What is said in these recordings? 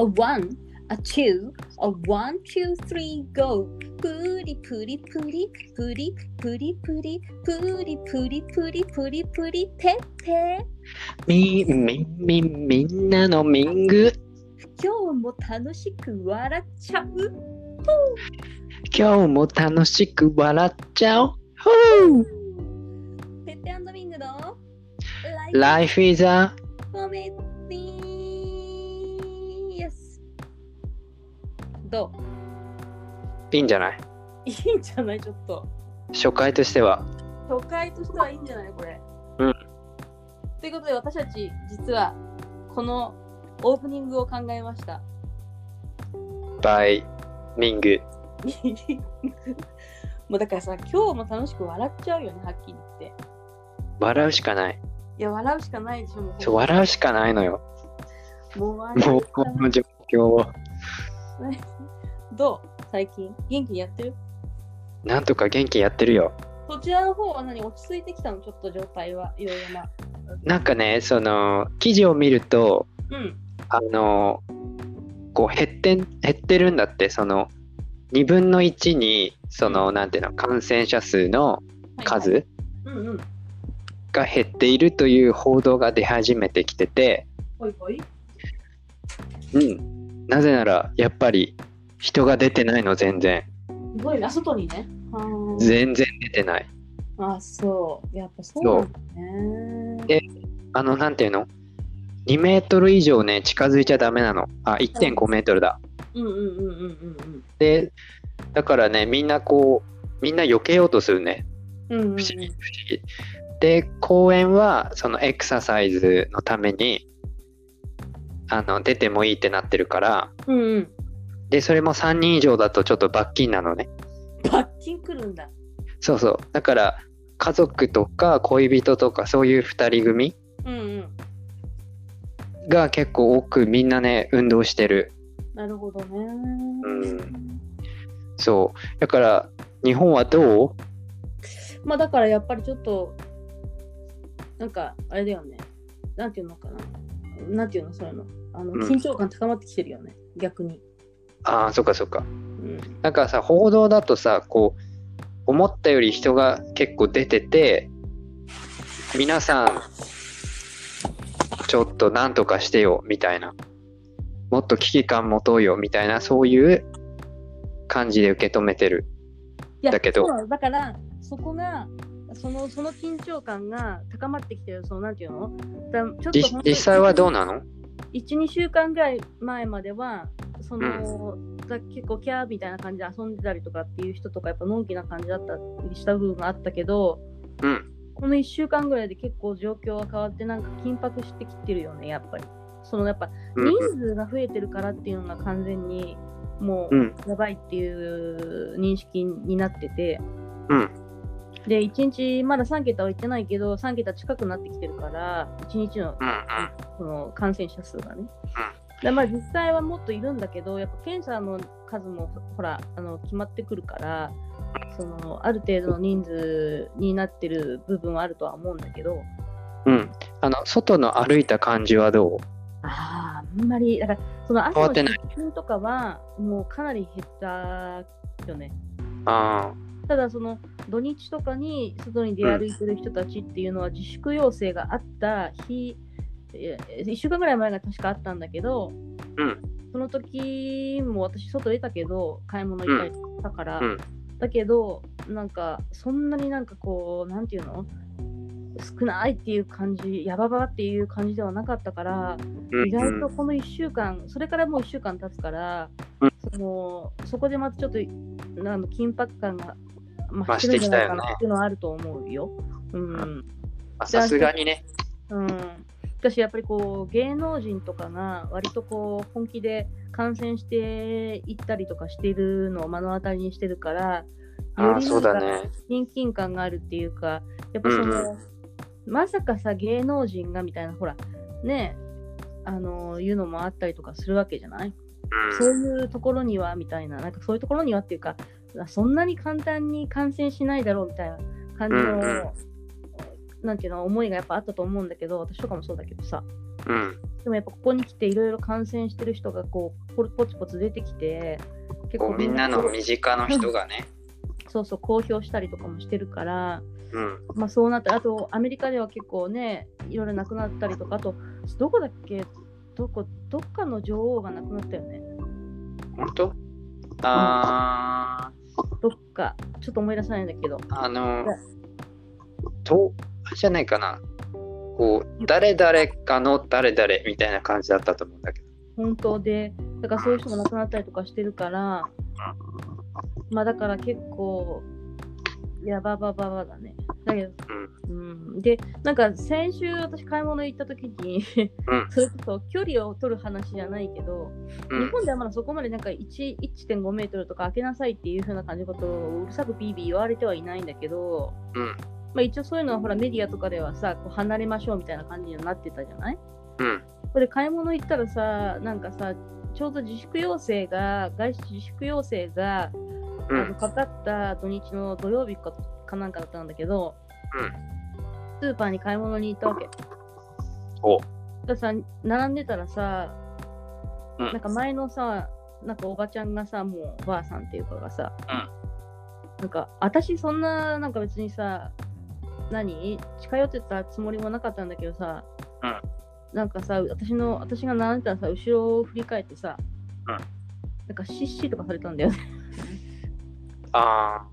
A one, a two, a one, two, three, go. プリプリプリプリプリプリプリプリプリプリプリペッペみ、み、み、みんなのミング。今日も楽しく笑っちゃう今日も楽しく笑っちゃうペッペミングの Life is a どいいんじゃない？ういいんじゃない？ちょっと。初回としては。初回としてはいいんじゃない？これ。うん。ということで私たち実はこのオープニングを考えました。バイ、ミング。もうだからさ今日も楽しく笑っちゃうよねはっきり言って。笑うしかない。いや笑うしかないでしょもう。そう笑うしかないのよ。もう笑もううしかない。この状況を。どう？最近？元気にやってる？なんとか元気やってるよ。そちらの方は何？落ち着いてきたの？ちょっと状態はいろいろな。なんかね、その、記事を見ると、うん。あの、こう減ってん、減ってるんだって、その、2分の1に、その、なんていうの、感染者数の数、うんうん。が減っているという報道が出始めてきてて、ほいほい。うん。なぜなら、やっぱり人が出てないの、全然。すごいな外にね全然出てない。あそうやっぱそうなんだねであの、なんていうの ?2 メートル以上ね、近づいちゃダメなの。あ、1.5メートルだ。うんうんうんうんうんうんで、だからね、みんなこう、みんな避けようとするね。うん不思議、不思議。で、公園は、そのエクササイズのために、あの、出てもいいってなってるから、うんうんで、それも3人以上だとちょっと罰金なのね。罰金来るんだ。そうそう。だから、家族とか恋人とかそういう2人組うんうん。が結構多くみんなね、運動してる。なるほどね。うん。そう。だから、日本はどう？まあだからやっぱりちょっとなんかあれだよね。なんていうのかな。なんていうのそういうの。あのうん。緊張感高まってきてるよね、逆に、ああ、そっかそっか。うん、なんかさ、報道だとさ、こう、思ったより人が結構出てて、皆さん、ちょっとなんとかしてよ、みたいな。もっと危機感持とうよ、みたいな、そういう感じで受け止めてる。いやだけどだからそこがそのその緊張感が高まってきてるそのなんていうの？だちょっと実際はどうなの？12週間ぐらい前まではその、だ結構キャーみたいな感じで遊んでたりとかっていう人とかやっぱのんきな感じだったりした部分があったけどうん。この1週間ぐらいで結構状況が変わってなんか緊迫してきてるよねやっぱりそのやっぱうん人数が増えてるからっていうのが完全にもうん。うやばいっていう認識になっててうん。で1日まだ3桁は行ってないけど3桁近くなってきてるから1日のうん。その感染者数がね。でまあ、実際はもっといるんだけど、やっぱ検査の数もほらあの決まってくるからその、ある程度の人数になってる部分はあるとは思うんだけど、うん。あの、外の歩いた感じはどう？ああ、あんまり、だからその朝の出勤とかはもうかなり減ったよね。あただ、その土日とかに外に出歩いてる人たちっていうのは自粛要請があった日、1週間ぐらい前が確かあったんだけど、うん。その時も私外出たけど買い物行ったりしたから、うん。だけどなんかそんなになんかこうなんていうの？少ないっていう感じやばばっていう感じではなかったから、うん。意外とこの1週間それからもう1週間経つから、うん。そのそこでまたちょっとなん緊迫感が増増してきたよね。なっていうのはあると思うよ。うん。まあさすがにね。うん、私やっぱりこう芸能人とかが割とこう本気で感染していったりとかしているのを目の当たりにしてるからよりそうだなんかね。親近感があるっていうかやっぱその、うん。まさかさ芸能人がみたいなほらねあのいうのもあったりとかするわけじゃない、そういうところにはみたいな。なんかそういうところにはっていうかそんなに簡単に感染しないだろうみたいな感じの、うんうんなんていうの思いがやっぱあったと思うんだけど私とかもそうだけどさうん。でもやっぱここに来ていろいろ感染してる人がこうポポツポツ出てきて結こうみんなの身近の人がね。そうそう公表したりとかもしてるから、うん。まあ、そうなったあとアメリカでは結構ねいろいろ亡くなったりとかあとどこだっけ？どこどっかの女王が亡くなったよね本当？あどっかちょっと思い出せないんだけどー、あのいや、と、じゃないかな。こう、誰々かの誰々みたいな感じだったと思うんだけど。本当でだからそういう人も亡くなったりとかしてるからまあだから結構やばばばばだねだけどうん、で、なんか先週私買い物行った時に、うん それこそ距離を取る話じゃないけど、うん。日本ではまだそこまでなんか1 1.5メートルとか開けなさいっていう風な感じのことをうるさくビービー言われてはいないんだけど、うん。まあ一応そういうのはほらメディアとかではさ、こう離れましょうみたいな感じになってたじゃない？うん。これ買い物行ったらさ、なんかさ、ちょうど自粛要請が、外出自粛要請が、うん。あのかかった土日の土曜日かかなんかだったんだけど、スーパーに買い物に行ったわけ。お。ださ、並んでたらさ、うん。なんか前のさ、なんかおばちゃんがさ、もうおばあさんっていうかがさ、なんか私そんな、なんか別にさ、何？近寄ってたつもりもなかったんだけどさ、うん。なんかさ、私の、私が並んでたらさ、後ろを振り返ってさ、うん。なんかシッシーとかされたんだよね。あ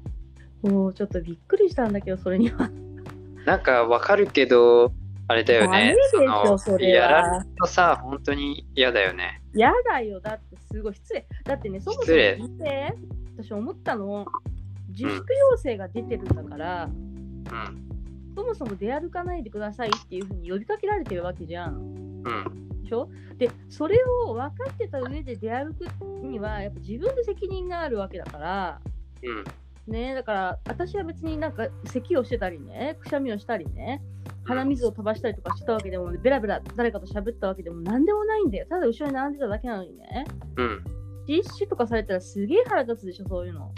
もうちょっとびっくりしたんだけど、それには。ー、なんかわかるけど、あれだよね。それはやられるとさ、本当に嫌だよね。やだよ、だってすごい失礼。だってね、そもそも失礼見て、私思ったの、自粛要請が出てるんだから、うん。そもそも出歩かないでくださいっていうふうに呼びかけられてるわけじゃん。うん。でしょ？で、それを分かってた上で出歩くには、やっぱ自分で責任があるわけだから、うん。ね、だから私は別になんか咳をしてたりね、くしゃみをしたりね、鼻水を飛ばしたりとかしてたわけでも、ベラベラ誰かと喋ったわけでもなんでもないんだよ。ただ後ろに並んでただけなのにね。うん。実施とかされたらすげえ腹立つでしょ、そういうの。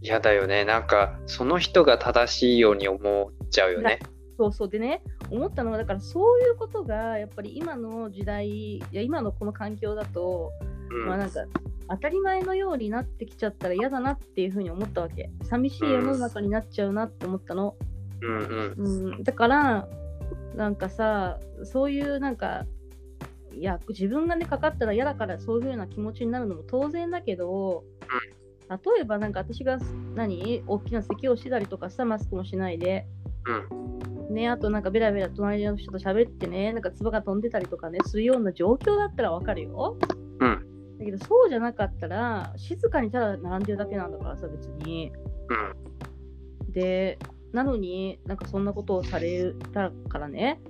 嫌だよね。なんか、その人が正しいように思っちゃうよね。そうそうでね、思ったのは、だからそういうことがやっぱり今の時代、いや今のこの環境だと、うん。まあなんか当たり前のようになってきちゃったら嫌だなっていうふうに思ったわけ。寂しい世の中になっちゃうなって思ったの。うんうん。うん、だから、なんかさ、そういうなんか、いや、自分がね、かかったら嫌だからそういうふうな気持ちになるのも当然だけど、例えばなんか私が何？大きな咳をしてたりとかさ、マスクもしないで、うん。ね、あとなんかベラベラ隣の人と喋ってね、なんか唾が飛んでたりとかね、するような状況だったらわかるよ。うん。だけどそうじゃなかったら、静かにただ並んでるだけなんだからさ、別に。うん。で、なのになんかそんなことをされたからね、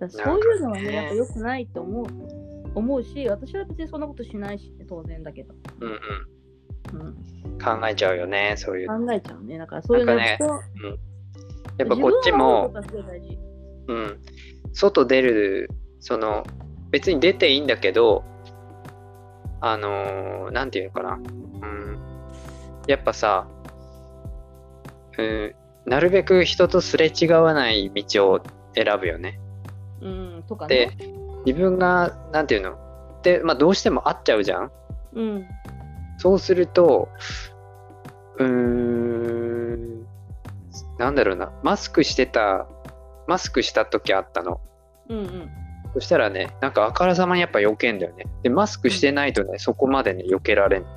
だからそういうのはね、やっぱ良くないと思う思うし、私は別にそんなことしないし、当然だけど、うんうん。うん、考えちゃうよね、そういうの。考えちゃうね。だからそういうのなんかと、やっぱこっちも、うん。外出る、その、別に出ていいんだけど、あのーなんていうのかな。うん。やっぱさ、うん、なるべく人とすれ違わない道を選ぶよね。うん、とかでね。、自分が、なんていうので、まあどうしても会っちゃうじゃんうん、そうすると、うーん、なんだろうな、マスクしてた、マスクした時あったの。うん、うん。そしたらね、なんかあからさまにやっぱ避けんだよね。で、マスクしてないとね、そこまでね、避けられん。だ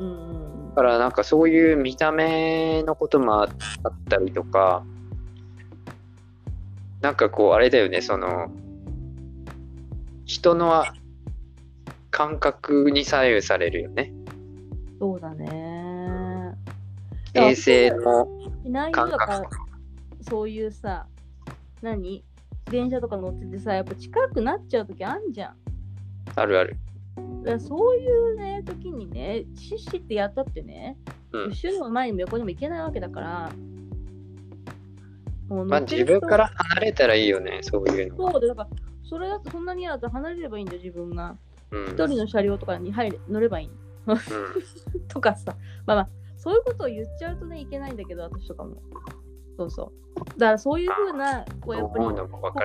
うんうんからなんかそういう見た目のこともあったりとか、なんかこう、あれだよね、その、人の感覚に左右されるよね。そうだね。衛生の感覚。そういうさ、何？電車とか乗っててさ、やっぱ近くなっちゃうときあんじゃん。あるある。そういうね、時にね、シッシってやったってね、うん後ろにも前にも横にも行けないわけだから、もうまあ自分から離れたらいいよね、そういうのは。そうで、だから、それだとそんなに嫌だと離れればいいんだよ、自分が。うん。一人の車両とかに入れ乗ればいいの。うん とかさ、まあまあ、そういうことを言っちゃうとね、いけないんだけど、私とかも。そうそう。だからそういうふうな、こうやっぱり。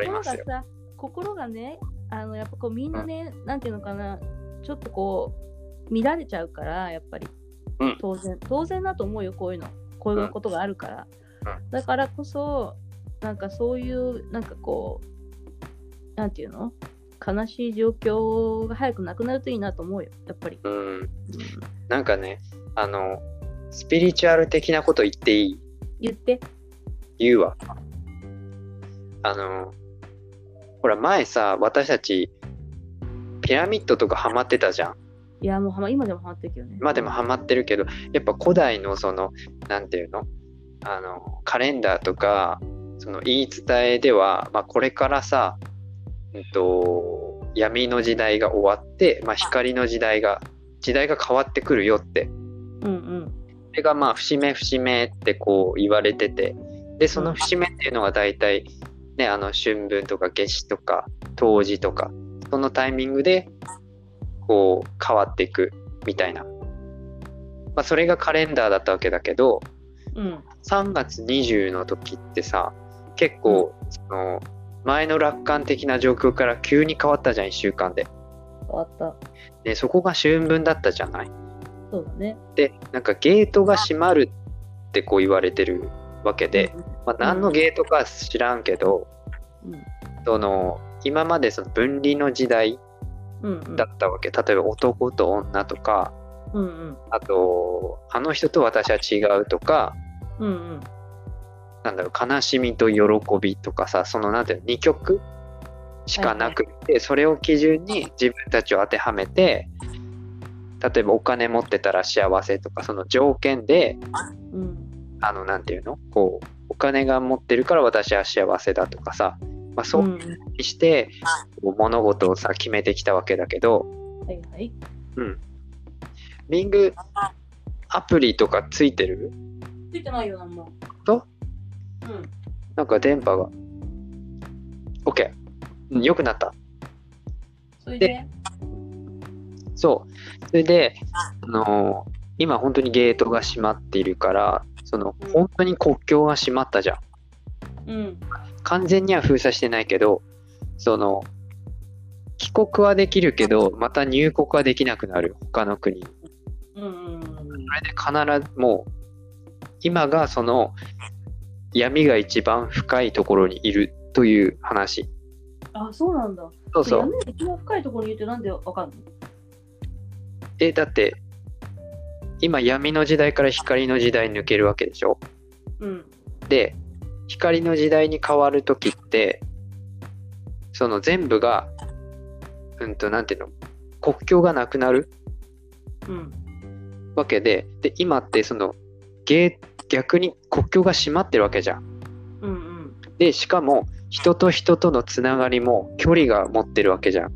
心がさ、心がね、あのやっぱこうみんなね、なんていうのかな、ちょっとこう、乱れちゃうから、やっぱり、うん当然、当然だと思うよ、こういうの。こういうことがあるから。うんだからこそ、なんかそういう、なんかこう、なんていうの？悲しい状況が早くなくなるといいなと思うよ、やっぱり。うん。うんなんかね、あの、スピリチュアル的なこと言っていい？言って。言うわ。あの、ほら前さ、私たち、ピラミッドとかハマってたじゃん。いや、もうはま今でもハマってるけどね。まあでもハマってるけど、やっぱ古代のその、なんていうの？あの、カレンダーとか、その言い伝えでは、まあこれからさ、うんと、闇の時代が終わって、まあ光の時代が、時代が変わってくるよって。うんうん。それがまあ節目節目ってこう言われてて、で、その節目っていうのが大体、ね、あの春分とか夏至とか冬至とか、そのタイミングでこう変わっていくみたいな。まあそれがカレンダーだったわけだけど、うん。3月20の時ってさ、結構、その、前の楽観的な状況から急に変わったじゃん、1週間で。変わった。で、そこが春分だったじゃない？そうだね。で、なんかゲートが閉まるってこう言われてるわけで、まあ、何のゲートか知らんけど、うん。その今までその分離の時代。だったわけ、例えば男と女とかうんうん。あとあの人と私は違うとかうんうん。なんだろう悲しみと喜びとかさそのなんていうの2曲しかなくて、それを基準に自分たちを当てはめて例えばお金持ってたら幸せとかその条件でうん。あのなんていうの？こうお金が持ってるから私は幸せだとかさ、まあ、そううん。にして、こう物事をさ決めてきたわけだけど。はいはい。リングアプリとかついてる？ついてないよ、なんも。と？うん。なんか電波が。OK うん良くなった。それで、そう。それで、あのー今本当にゲートが閉まっているからそのうん本当に国境が閉まったじゃんうん。完全には封鎖してないけどその帰国はできるけどまた入国はできなくなる他の国うんうんうん。それで必ずもう今がその闇が一番深いところにいるという話あ、そうなんだ。そうそう闇が一番深いところにいるってなんでわかんの？えだって今闇の時代から光の時代に抜けるわけでしょ？うん。で光の時代に変わる時ってその全部がうんとなんていうの？国境がなくなるうん。わけでで今ってそのゲー逆に国境が閉まってるわけじゃんうんうん。でしかも人と人とのつながりも距離が持ってるわけじゃん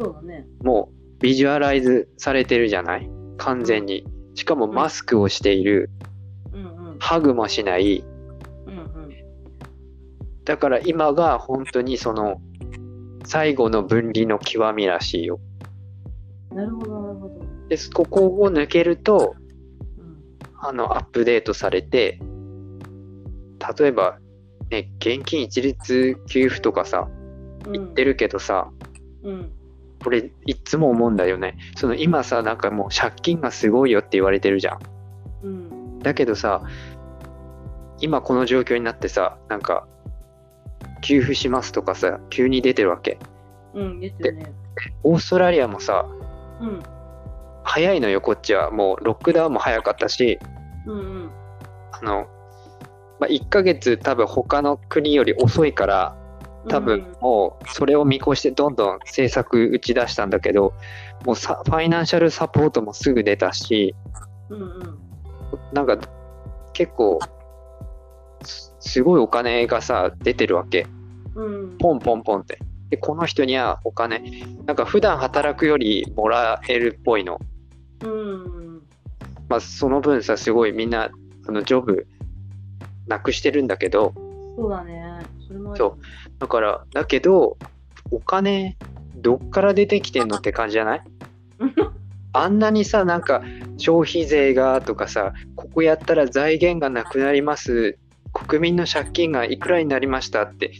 そうだね。もうビジュアライズされてるじゃない？完全にしかもマスクをしているうんうん。ハグもしないうんうん。だから今が本当にその最後の分離の極みらしいよなるほど、なるほど。でここを抜けるとうん。あのアップデートされて例えばね現金一律給付とかさ言ってるけどさ、うん。これいっつも思うんだよねその今さなんかもう借金がすごいよって言われてるじゃんうん。だけどさ今この状況になってさなんか給付しますとかさ急に出てるわけうん。ね。オーストラリアもさうん。早いのよこっちはもうロックダウンも早かったしうんうん。あの、まあ、1ヶ月多分他の国より遅いから多分もうそれを見越してどんどん政策打ち出したんだけどもうさファイナンシャルサポートもすぐ出たしうんうん。なんか結構すすごいお金がさ出てるわけうん。ポンポンポンってでこの人にはお金なんか普段働くよりもらえるっぽいのうん。まあその分さすごいみんなあのジョブなくしてるんだけどそうだね。それもそうだからだけどお金どっから出てきてんのって感じじゃない？あんなにさなんか消費税がとかさここやったら財源がなくなります国民の借金がいくらになりましたって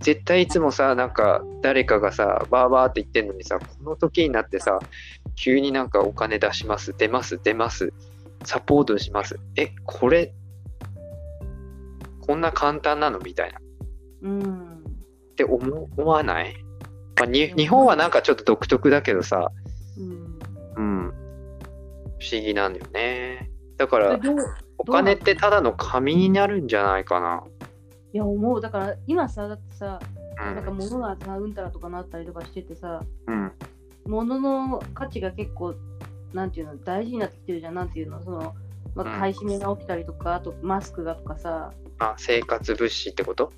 絶対いつもさ、なんか誰かがさ、バーバーって言ってんのにさ、この時になってさ、急になんかお金出します、出ます、出ます、サポートします。え、これ、こんな簡単なの？みたいな。うん。って思思わない、まあ、に日本はなんかちょっと独特だけどさ、うん。うん、不思議なんだよね。だから、お金ってただの紙になるんじゃないかな。いや、思う。だから、今さ、だってさ、うなんかん。物がさ、うんたらとかなったりとかしててさ、うん。物の価値が結構、なんていうの、大事になってきてるじゃん。なんていうの、その、まあ、うん買い占めが起きたりとか、あとマスクがとかさ、あ、生活物資ってこと？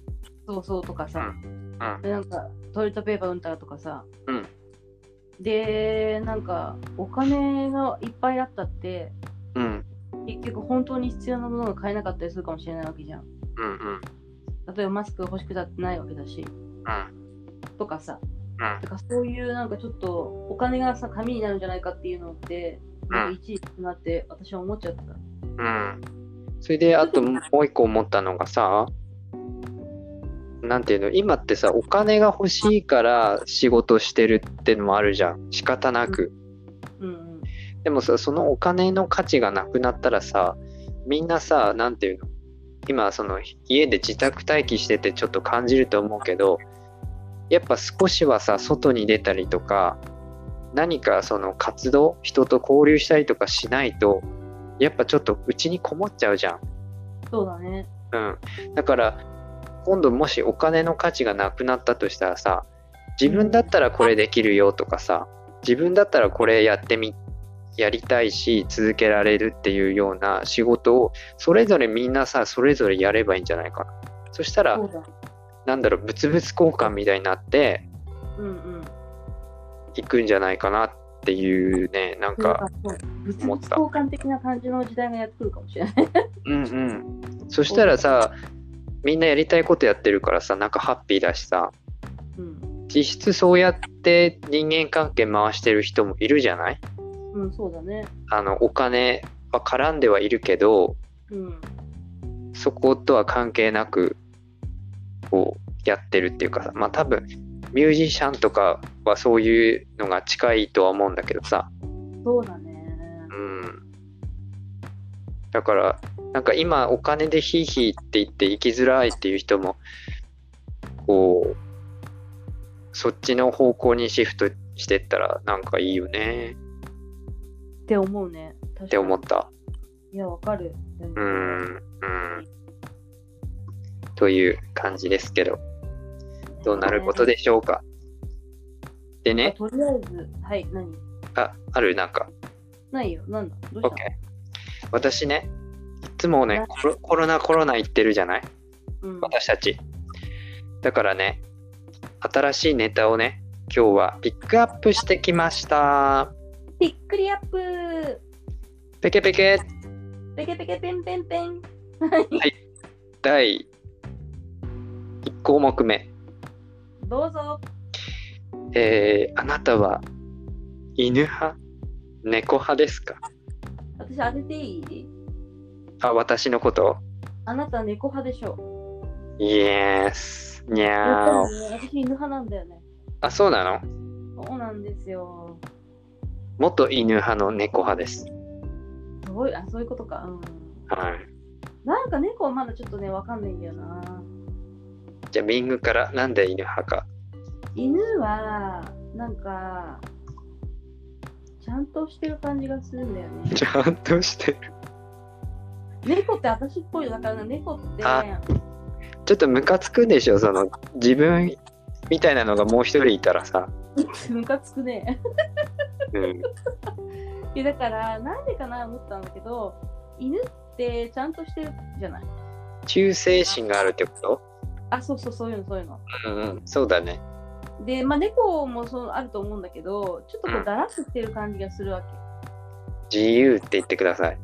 そうそうとかさ、うん。でなんかトイレットペーパーうんたらとかさ、うんでなんかお金がいっぱいあったってうん。結局本当に必要なものが買えなかったりするかもしれないわけじゃんうん。うん。例えばマスクが欲しくなってないわけだしうん。とかさうんだからそういうなんかちょっとお金がさ紙になるんじゃないかっていうのってなんか一時になって私は思っちゃったうん。それで、あともう一個思ったのがさ、なんていうの、今ってさ、お金が欲しいから仕事してるってのもあるじゃん。仕方なく。うんうんでもさ、そのお金の価値がなくなったらさ、みんなさ、なんていうの、今、その家で自宅待機しててちょっと感じると思うけど、やっぱ少しはさ、外に出たりとか、何かその活動、人と交流したりとかしないと、やっぱちょっとうちにこもっちゃうじゃん。そうだねうん。だから、今度もしお金の価値がなくなったとしたらさ、自分だったらこれできるよとかさ、自分だったらこれやってみ、やりたいし、続けられるっていうような仕事を、それぞれみんなさ、それぞれやればいいんじゃないかな。そしたらなんだろう、物々交換みたいになっていくんじゃないかなっていうね、なんか、物々交換的な感じの時代がやってくるかもしれない。うんうん。そしたらさ、みんなやりたいことやってるからさ、なんかハッピーだしさ、うん実質そうやって人間関係回してる人もいるじゃない？うんそうだね。あのお金は絡んではいるけどうんそことは関係なくこうやってるっていうかさ。まあ多分ミュージシャンとかはそういうのが近いとは思うんだけどさ。そうだね。うん。だからなんか今お金でヒーヒーって言って生きづらいっていう人もこうそっちの方向にシフトしてったらなんかいいよねって思うね。って思った。いや、わかる。うーん、うん。という感じですけど、どうなることでしょうか。であね、とりあえず、はい、何？あ、ある？なんか、ないよ、なんだ？どう OK し。私ね、いつもねな、コロコロナコロナ言ってるじゃない？たうん。私たち。だからね、新しいネタをね、今日はピックアップしてきました。びっくりアップ。ペケペケ。ペケペケペンペンペン。第1項目目。どうぞ。えー、あなたは犬派？猫派ですか？私当てていい？あ、私のこと？あなた猫派でしょイエス。にやゃーっぱりね私犬派なんだよね。あ、そうなの？そうなんですよ。元犬派の猫派です。そういうあそういうことか。うん。はい。なんか猫はまだちょっとね、わかんないんだよな。じゃあ、ミングからなんで犬派か？犬は、なんか、ちゃんとしてる感じがするんだよね。ちゃんとしてる。猫って私っぽいよだからな猫って、あちょっとムカつくでしょ、その、自分みたいなのがもう一人いたらさ。ムカつくね。うん。いやだから、なんでかな思ったんだけど、犬ってちゃんとしてるじゃない？忠誠心があるってこと？あ、そうそう、そういうの、そういうの。うんうん。そうだね。で、まあ、猫もそうあると思うんだけど、ちょっとこううんだらっとしてる感じがするわけ。自由って言ってください。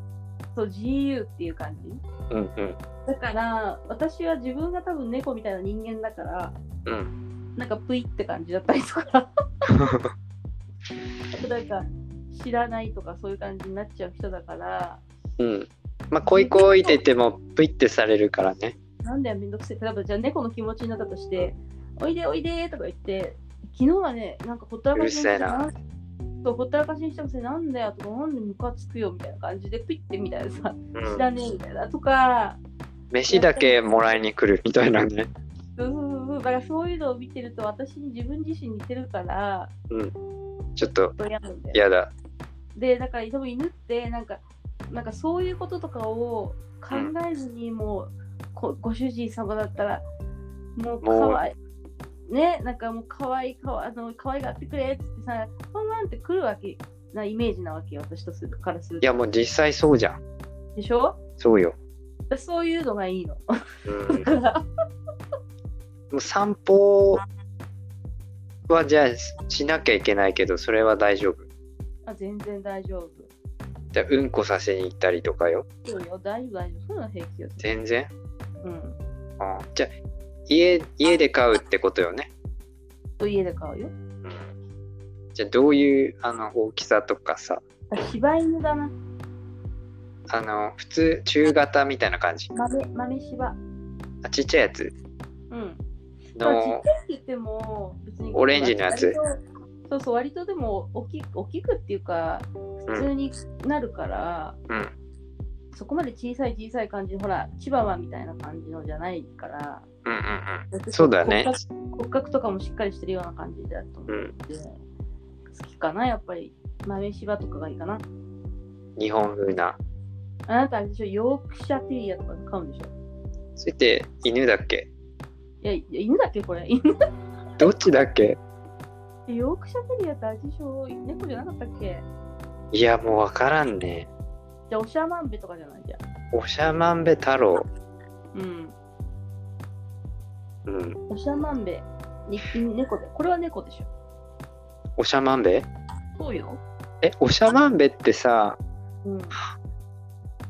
そう、自由っていう感じ？うんうん。だから、私は自分が多分猫みたいな人間だから、うん。なんかプイって感じだったりとか、なんか知らないとかそういう感じになっちゃう人だから、うん。まあ、恋恋ってても、プイってされるからね。なんだよ、めんどくせえ。例えば、じゃあ猫の気持ちになったとして、おいでおいでとか言って、昨日はね、なんかほったらかしになそうほったらかしにしてもせなんだよとか、なんでムカつくよみたいな感じで、ピッてみたいなさ、うん知らねえみたいなとか、飯だけもらいに来るみたいなね。そうそうそうそう、だからそういうのを見てると、私に自分自身似てるから、ちょっとちょっと嫌なんだよ。嫌だ。で、だから多分犬って、なんか、なんかそういうこととかを考えずに、もう、こご主人様だったら、もうかわいい。ね、なんかもうかわいいかわあの可愛がってくれっつってさ、ワンワンって来るわけなイメージなわけよ、私とするからすると。いやもう実際そうじゃん。でしょ？そうよ。そういうのがいいの。うん、だからもう散歩はじゃあしなきゃいけないけど、それは大丈夫。あ全然大丈夫。じゃあうんこさせに行ったりとかよ。そうよ、大丈夫、大丈夫。そういうのは平気よ。全然？うん。あじゃあ家家で飼うってことよね。と家で買うよ。うん、じゃあどういうあの大きさとかさ、あ柴犬だな。あの普通中型みたいな感じ。豆、豆柴。あちっちゃいやつうん。だからちっのちゃいって言っても、別にオレンジのやつそうそう、割とでも大き大きくっていうか、普通になるから、うんそこまで小さい小さい感じの、ほら、チワワみたいな感じのじゃないから、うんうんうん。そうだね骨格とかもしっかりしてるような感じだと思って、好きかな、やっぱり。豆柴とかがいいかな。日本風な。あなたあれでしょ、ヨークシャテリアとか買うんでしょ。それって犬だっけ？いや、いや犬だっけこれ。犬どっちだっけ？ヨークシャテリアってあれでしょ猫じゃなかったっけ？いやもうわからんね。じゃあ、オシャマンベとかじゃないじゃん。おしゃまんべ太郎。うん。うん。オシャマンベ。に猫で。これは猫でしょ。おしゃまんべ？そうよ。え、おしゃまんべってさ、うん。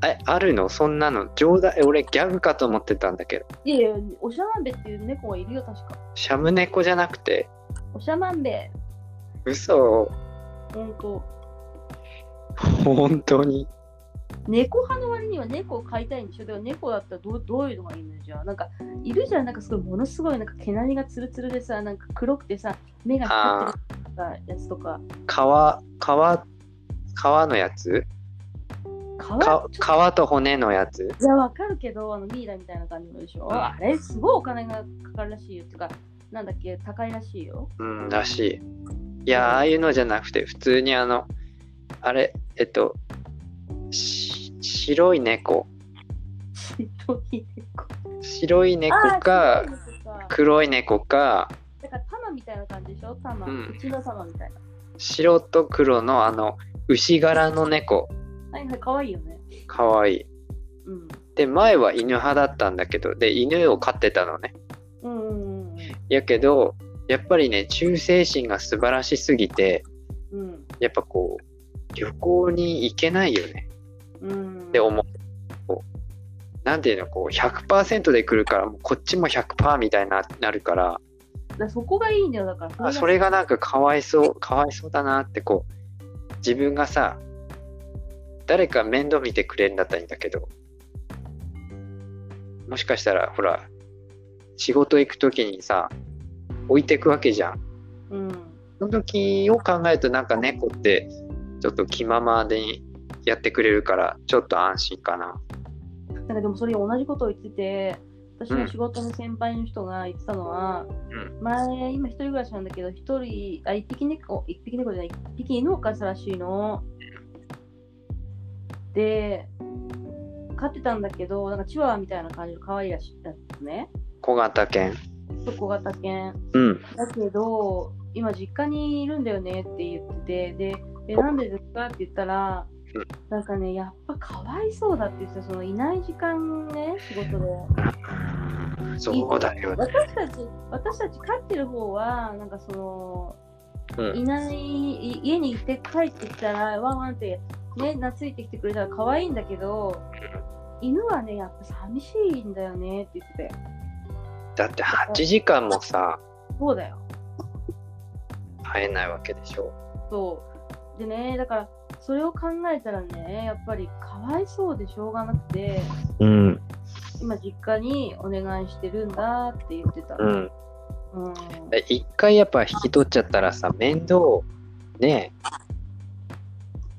え、あるの？そんなの冗談、え俺ギャグかと思ってたんだけど。いやいや、オシャマンベっていう猫がいるよ、確か。シャム猫じゃなくて、オシャマンベ。嘘、ほんと。本当に。猫派の割には猫を飼いたいんでしょ？でも猫だったらどうどういうのがいいのじゃあ。なんかいるじゃん。なんかすごいものすごいなんか毛並みがツルツルでさなんか黒くてさ目が光ってるやつとか皮、皮、皮のやつ？皮と。骨のやつ？いやわかるけどあのミイラみたいな感じのでしょ？あれすごいお金がかかるらしいよ。っていうかなんだっけ？高いらしいよ。うん、らしい。いや、ああいうのじゃなくて、普通にあの、あれ、えっと、し白い猫。白い猫。白い猫あかー、白い猫か。黒い猫か、だから玉みたいな感じでしょ？玉、ううん。ちの玉みたいな。白と黒のあの、牛柄の猫。はいはいかわいいよね。かわい。い。うん。で、前は犬派だったんだけど、で、犬を飼ってたのね。うんうんうんやけど、やっぱりね、忠誠心が素晴らしすぎて、うん。やっぱこう、旅行に行けないよね。うんって思う。なんていうの、こう、100%で来るから、もうこっちも100%みたいにななるから、だそこがいいんだよ。だからあそれがなんかかわいそう、かわいそうだなってこう、自分がさ、誰か面倒見てくれるんだったらいいんだけど、もしかしたら、ほら、仕事行くときにさ、置いてくわけじゃん。うん。その時を考えるとなんか猫ってちょっと気ままでやってくれるからちょっと安心かな。なんかでもそれ同じことを言ってて、私の仕事の先輩の人が言ってたのは、うん前、今一人暮らしなんだけど、一人、あ、一匹猫、一匹猫じゃない、一匹犬を飼ってたらしいの。で、飼ってたんだけど、なんかチワワみたいな感じの可愛いらしいやつね。小型犬。小型犬。うん。だけど、今実家にいるんだよねって言ってて、で、えなんでですかって言ったらうん、なんかね、やっぱかわいそうだって言ってた、そのいない時間ね、仕事で。そうだよね。私たち、私たち飼ってる方は、なんかその、うんいない、い家に行って帰ってきたら、ワンワンってね、懐いてきてくれたら可愛いんだけど、犬はね、やっぱ寂しいんだよねって言ってて。だって8時間もさ、そうだよ。会えないわけでしょ。そう。でね、だから、それを考えたらね、やっぱりかわいそうでしょうがなくて、うん。今実家にお願いしてるんだって言ってた。うん。うん。で一回やっぱ引き取っちゃったらさ、面倒、ね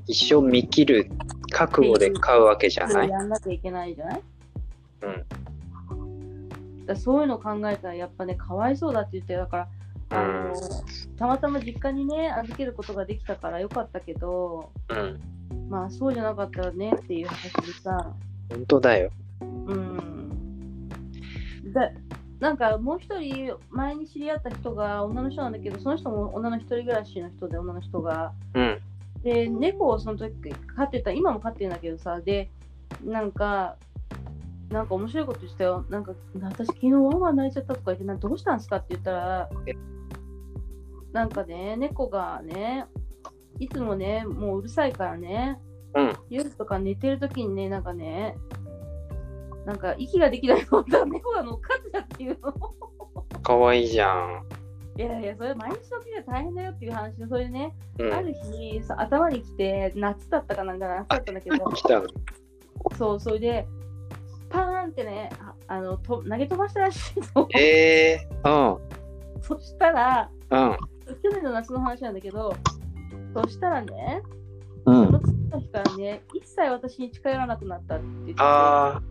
一生見切る覚悟で買うわけじゃない？やんなきゃいけないじゃない？うん。だそういうの考えたらやっぱねかわいそうだって言ってだからあの、たまたま実家にね預けることができたからよかったけどうん。まあそうじゃなかったらねっていう話でさ本当だよ。うんだなんかもう一人前に知り合った人が女の人なんだけどその人も女の一人暮らしの人で女の人がうん。で猫をその時飼ってた今も飼ってるんだけどさでなんかなんか面白いことしたよなんか私昨日ワンワン泣いちゃったとか言ってなどうしたんですかって言ったらえなんかね猫がねいつもねもううるさいからねうん。夜とか寝てる時にねなんかねなんか息ができないと猫が乗っかってたっていうのかわいいじゃん。いやいやそれ毎日の時は大変だよっていう話でそれでね、うん。ある日さ頭に来て夏だったかなんか夏だったんだけど来たの。そう、それで、パーンってね、ああのと投げ飛ばしたらしいの。ええー。そしたら、うん。うん。去年の夏の話なんだけど、そしたらね、うんその次の日からね、一切私に近寄らなくなったって言ってて、ああ。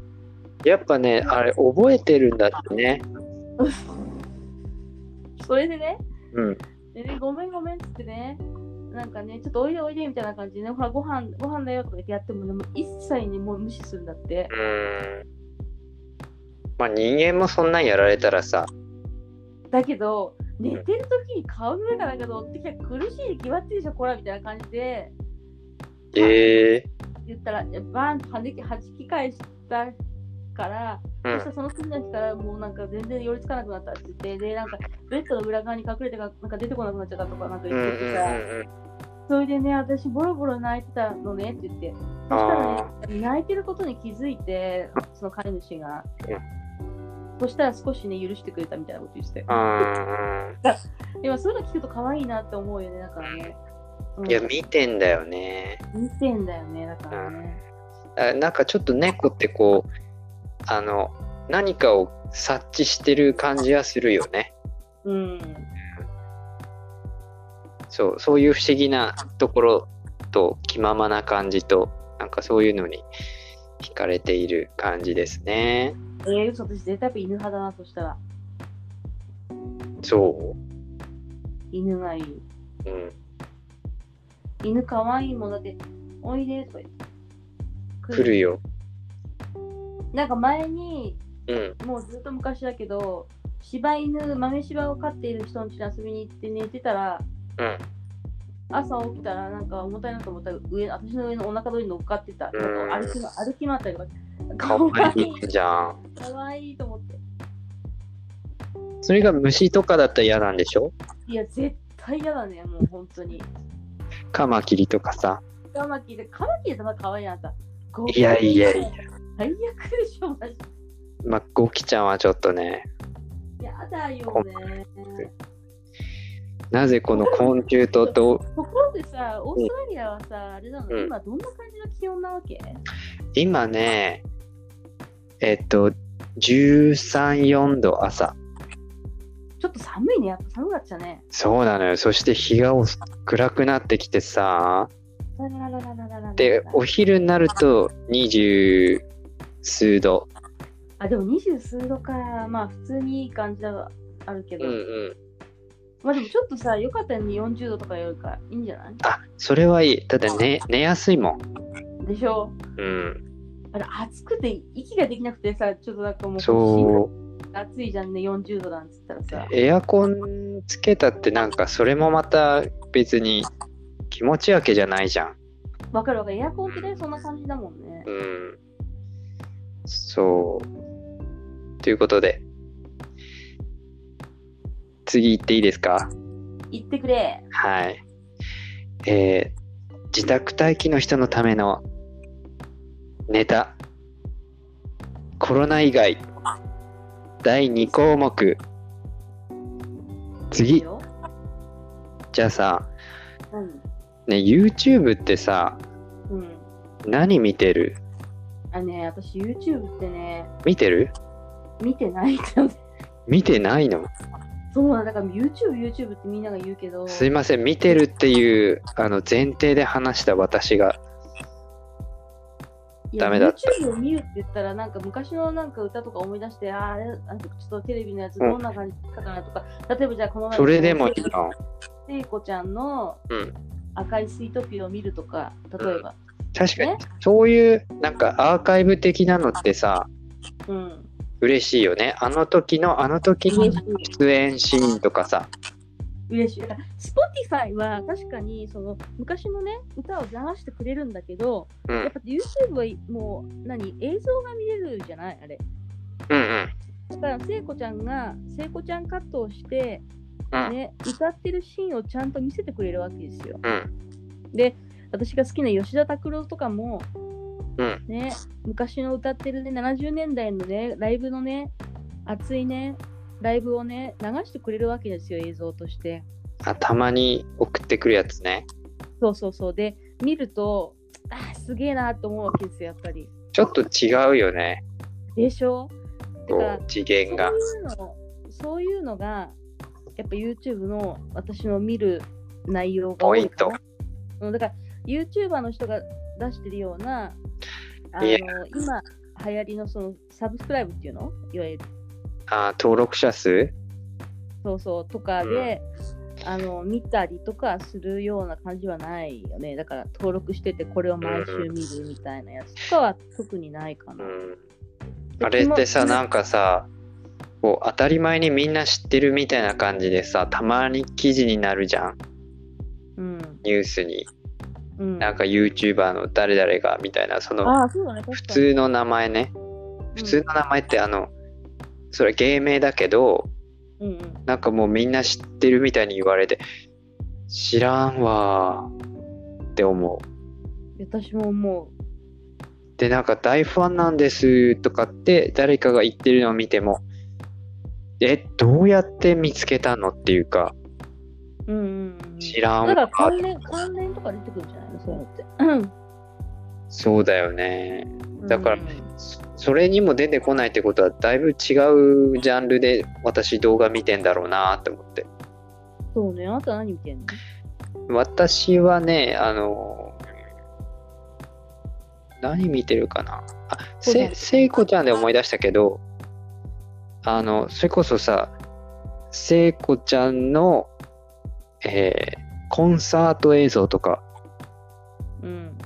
やっぱね、あれ、覚えてるんだってね。それでね、うん。でねごめんごめんっつってね、なんかね、ちょっとおいでおいでみたいな感じでね、ほら、ご飯ご飯だよとか言ってやってもね、もう一切にもう無視するんだって。う。まあ人間もそんなんやられたらさ、だけど、寝てる時に顔の上かなんか乗ってきたら苦しいに決まってるでしょ、こらみたいな感じで。ええ言ったら、バーンと弾き弾き返したから、ー。そしたらその次の日からもうなんか全然寄りつかなくなったって言って、で、なんかベッドの裏側に隠れてかなんか出てこなくなっちゃったとかなんかうん。うん言っててさ、うんそれでね、私ボロボロ泣いてたのねって言って、そしたらね、泣いてることに気づいて、その飼い主が。そしたら少しね、許してくれたみたいなこと言ってて。うん。でもそういうの聞くと可愛いなって思うよね、だからね。うんいや、見てんだよね。見てんだよね、だからね。あなんかちょっと猫ってこう、あの、何かを察知してる感じはするよね。うん。そう、そういう不思議なところと気ままな感じと、なんかそういうのに惹かれている感じですね。えー、嘘、私絶対犬派だな、そしたら。そ犬がいい。ううん。犬可愛いもんだって、おいでとか言って。来るよ。なんか前に、うん。もうずっと昔だけど、柴犬、豆柴を飼っている人の家に遊びに行って寝てたら、うん。朝起きたらなんか重たいなと思ったら上、私の上のお腹通りに乗っかってた。歩きま歩き回ったりとか。かわいいじゃん。かわいいと思って。それが虫とかだったら嫌なんでしょ？いや、絶対嫌だね、もう本当に。カマキリとかさ。カマキリ、カマキリってまだ可愛いなさ。いやいやいや。最悪でしょ、マジ。まあ、ゴキちゃんはちょっとね、やだよね。なぜこの昆虫とど。ところでさ、オーストラリアはさ、あれなの、今どんな感じの気温なわけ？今ね、えっと、13、4度朝。ちょっと寒いね、やっぱ寒かったね。そうなのよ。そして日が暗くなってきてさ。で、お昼になると二十数度。あ、でも二十数度か。まあ、普通にいい感じではあるけど。うんうんまあでもちょっとさ、よかったよね、40度とかよりかいいんじゃない？あ、それはいい。だって寝、寝やすいもん。でしょ？うん。あれ暑くて息ができなくてさ、ちょっとなんかもうそう。暑いじゃんね、40度なんつったらさ。エアコンつけたってなんかそれもまた別に気持ちわけじゃないじゃん。わかるわかる。エアコンってね、そんな感じだもんね。うん。そう。ということで、次行っていいですか？言ってくれ。はい。えー自宅待機の人のためのネタ。コロナ以外。第2項目。次。よじゃあさ、何？ね、YouTube ってさ、うん。何見てる？あね、私 YouTube ってね、見てる？見てないんだよね。見てないの？そうなんだから YouTube、YouTube ってみんなが言うけど、すいません、見てるっていうあの前提で話した私が。ダメだった YouTube を見るって言ったら、なんか昔のなんか歌とか思い出して、あーあちょっとテレビのやつどんな感じかなとか、例えばじゃあこの前それでもいいな。聖子ちゃんのうん。赤いスイートピーを見るとか、例えば。確かにね、そういうなんかアーカイブ的なのってさ、うん。嬉しいよね。あの時のあの時に。出演シーンとかさ。嬉しい。Spotify は確かにその昔のね、歌を流してくれるんだけど、うん。やっぱ YouTube はもう何映像が見れるじゃないあれ。うんうん。だから聖子ちゃんが聖子ちゃんカットをして、うんね、歌ってるシーンをちゃんと見せてくれるわけですよ。うん。で、私が好きな吉田拓郎とかも、うん。ね、昔の歌ってるね、70年代のね、ライブのね、熱いね、ライブをね、流してくれるわけですよ、映像として。あ、たまに送ってくるやつね。そうそうそう。で、見ると、あーすげえなと思うわけですよ、やっぱり。ちょっと違うよね。でしょ？だこからう、次元が。そういうの、そういうのが、やっぱ YouTube の私の見る内容が多いかな。うんだから、YouTuber の人が出してるような、あの今流行りのそのサブスクライブっていうの？いわゆる。あ、登録者数？そうそう、とかで、あの見たりとかするような感じはないよね。だから登録しててこれを毎週見るみたいなやつとかは特にないかな。うん。であれってさ、なんかさ、こう当たり前にみんな知ってるみたいな感じでさ、たまに記事になるじゃん。うん。ニュースに。うん、なんか YouTuber の誰々がみたいな、その普通の名前ね。普通の名前ってあの、それ芸名だけど、うんうん。なんかもうみんな知ってるみたいに言われて、知らんわーって思う。私も思う。で、なんか大ファンなんですとかって誰かが言ってるのを見ても、え、どうやって見つけたのっていうか、うんうんうん。知らんだからわ関連、関連とか出てくるんじゃないの？そういうのって。うんそうだよね。だからうんそそれにも出てこないってことは、だいぶ違うジャンルで私動画見てんだろうなって思って。そうね、あなた何見てんの？私はね、あの、何見てるかな？あ、せ、聖子ちゃんで思い出したけど、あの、それこそさ、聖子ちゃんの、えーコンサート映像とか、うん。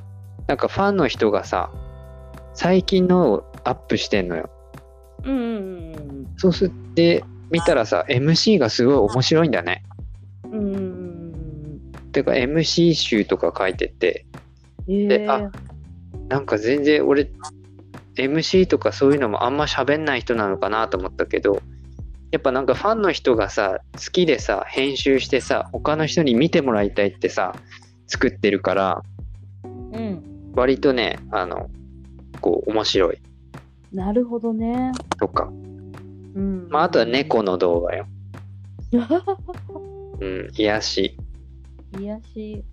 なんかファンの人がさ、最近のをアップしてんのよ。うんうんうんそうすって、見たらさ、MC がすごい面白いんだね。うん。うてか MC 集とか書いてて、うん。えであなんか全然俺 MC とかそういうのもあんま喋んない人なのかなと思ったけどやっぱなんかファンの人がさ好きでさ編集してさ他の人に見てもらいたいってさ作ってるからうん。割とねあのこう面白いなるほどね。とか、うん。まあ、あとは猫の動画よ、うん、癒し、癒し、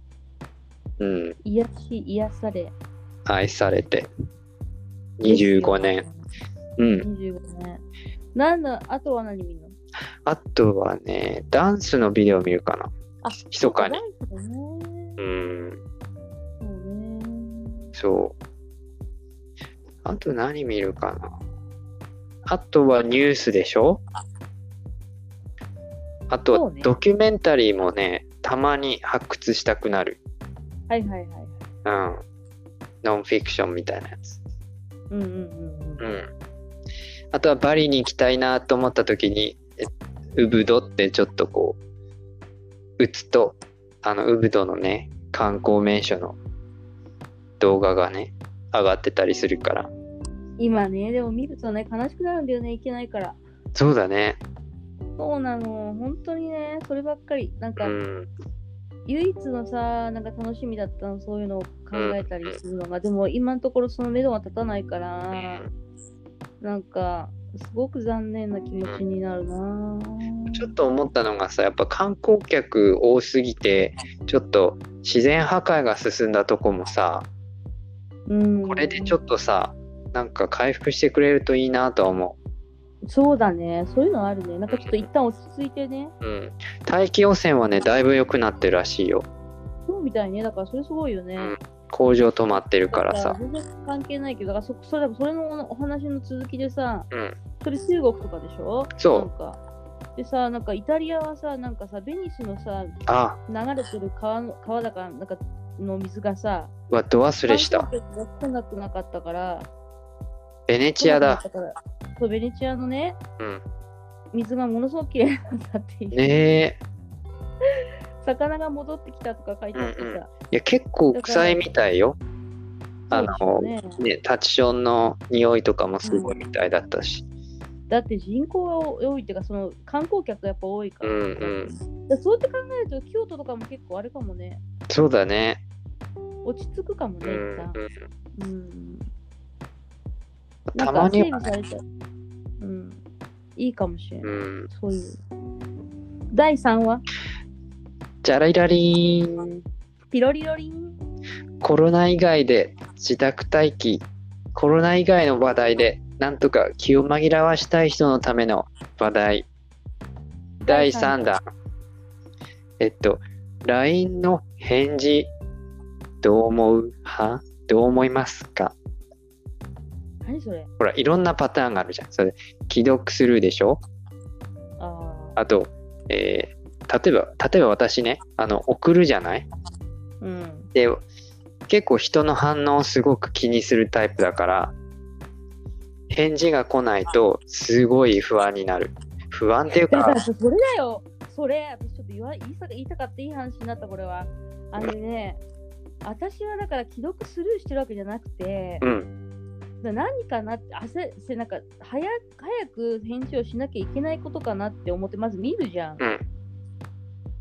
うん、癒し、癒され。愛されて25年。うん25年。なんだ、あとは何見るの？あとはねダンスのビデオ見るかなあ、密かにそうかね。うんそうね。そう。あと何見るかな。あとはニュースでしょ？あとドキュメンタリーもね、たまに発掘したくなる。はいはいはい。うん。ノンフィクションみたいなやつ。うんうんうんうん。うん。あとはバリに行きたいなと思った時に、えウブドってちょっとこう、打つと、あの、ウブドのね、観光名所の動画がね、上がってたりするから。今ね、でも見るとね、悲しくなるんだよね、いけないから。そうだね。そうなの、本当にね、そればっかり。なんか、うん。唯一のさ、なんか楽しみだったの、そういうのを考えたりするのが、でも今のところその目処が立たないから、なんか、すごく残念な気持ちになるなぁちょっと思ったのがさやっぱ観光客多すぎてちょっと自然破壊が進んだとこもさうん、これでちょっとさなんか回復してくれるといいなとは思そうだね。そういうのあるね。なんかちょっと一旦落ち着いてね。うん。大気汚染はね、だいぶ良くなってるらしいよ。そうみたいね。だからそれすごいよね。うん工場止まってるからさ。全然関係ないけど、だからそそれそれのお話の続きでさ、うん。それ中国とかでしょ？そうなんかでさ、なんかイタリアはさ、なんかさ、ベニスのさ、あ、流れてる川の川だかなんかの水がさ、うわ、ど忘れした観。光客が来なくなかったから、ベネチアだそう、ベネチアのね、うん。水がものすごく綺麗なんだっていう。ねえ。魚が戻ってきたとか書いてあってさ、うんうんいや、結構臭いみたいよ。あの、ねね、タチションの匂いとかもすごいみたいだったし。だって人口が多いっていうか、その観光客がやっぱ多いから。うんうんだそうやって考えると、京都とかも結構あれかもね、そうだね。落ち着くかもね、うん。うん。たまにはね。いいかもしれない。うん。そういう。第3話、じゃらりらりーん。ピロリロリン。コロナ以外で自宅待機、コロナ以外の話題で、なんとか気を紛らわしたい人のための話題。第3弾。えっと、LINE の返事、どう思うはどう思いますか？何それ？ほら、いろんなパターンがあるじゃん。それ、既読するでしょ？ああ。あと、えー例えば、例えば私ね、あの、送るじゃない？うん。で、結構人の反応をすごく気にするタイプだから、返事が来ないとすごい不安になる。不安っていうか それだよ。それ、私ちょっと言わ言いた言いたかったいい話になった、これは。あのね、私はだから既読スルーしてるわけじゃなくて、うん、な何かなってなんか早早く返事をしなきゃいけないことかなって思ってまず見るじゃん。うん、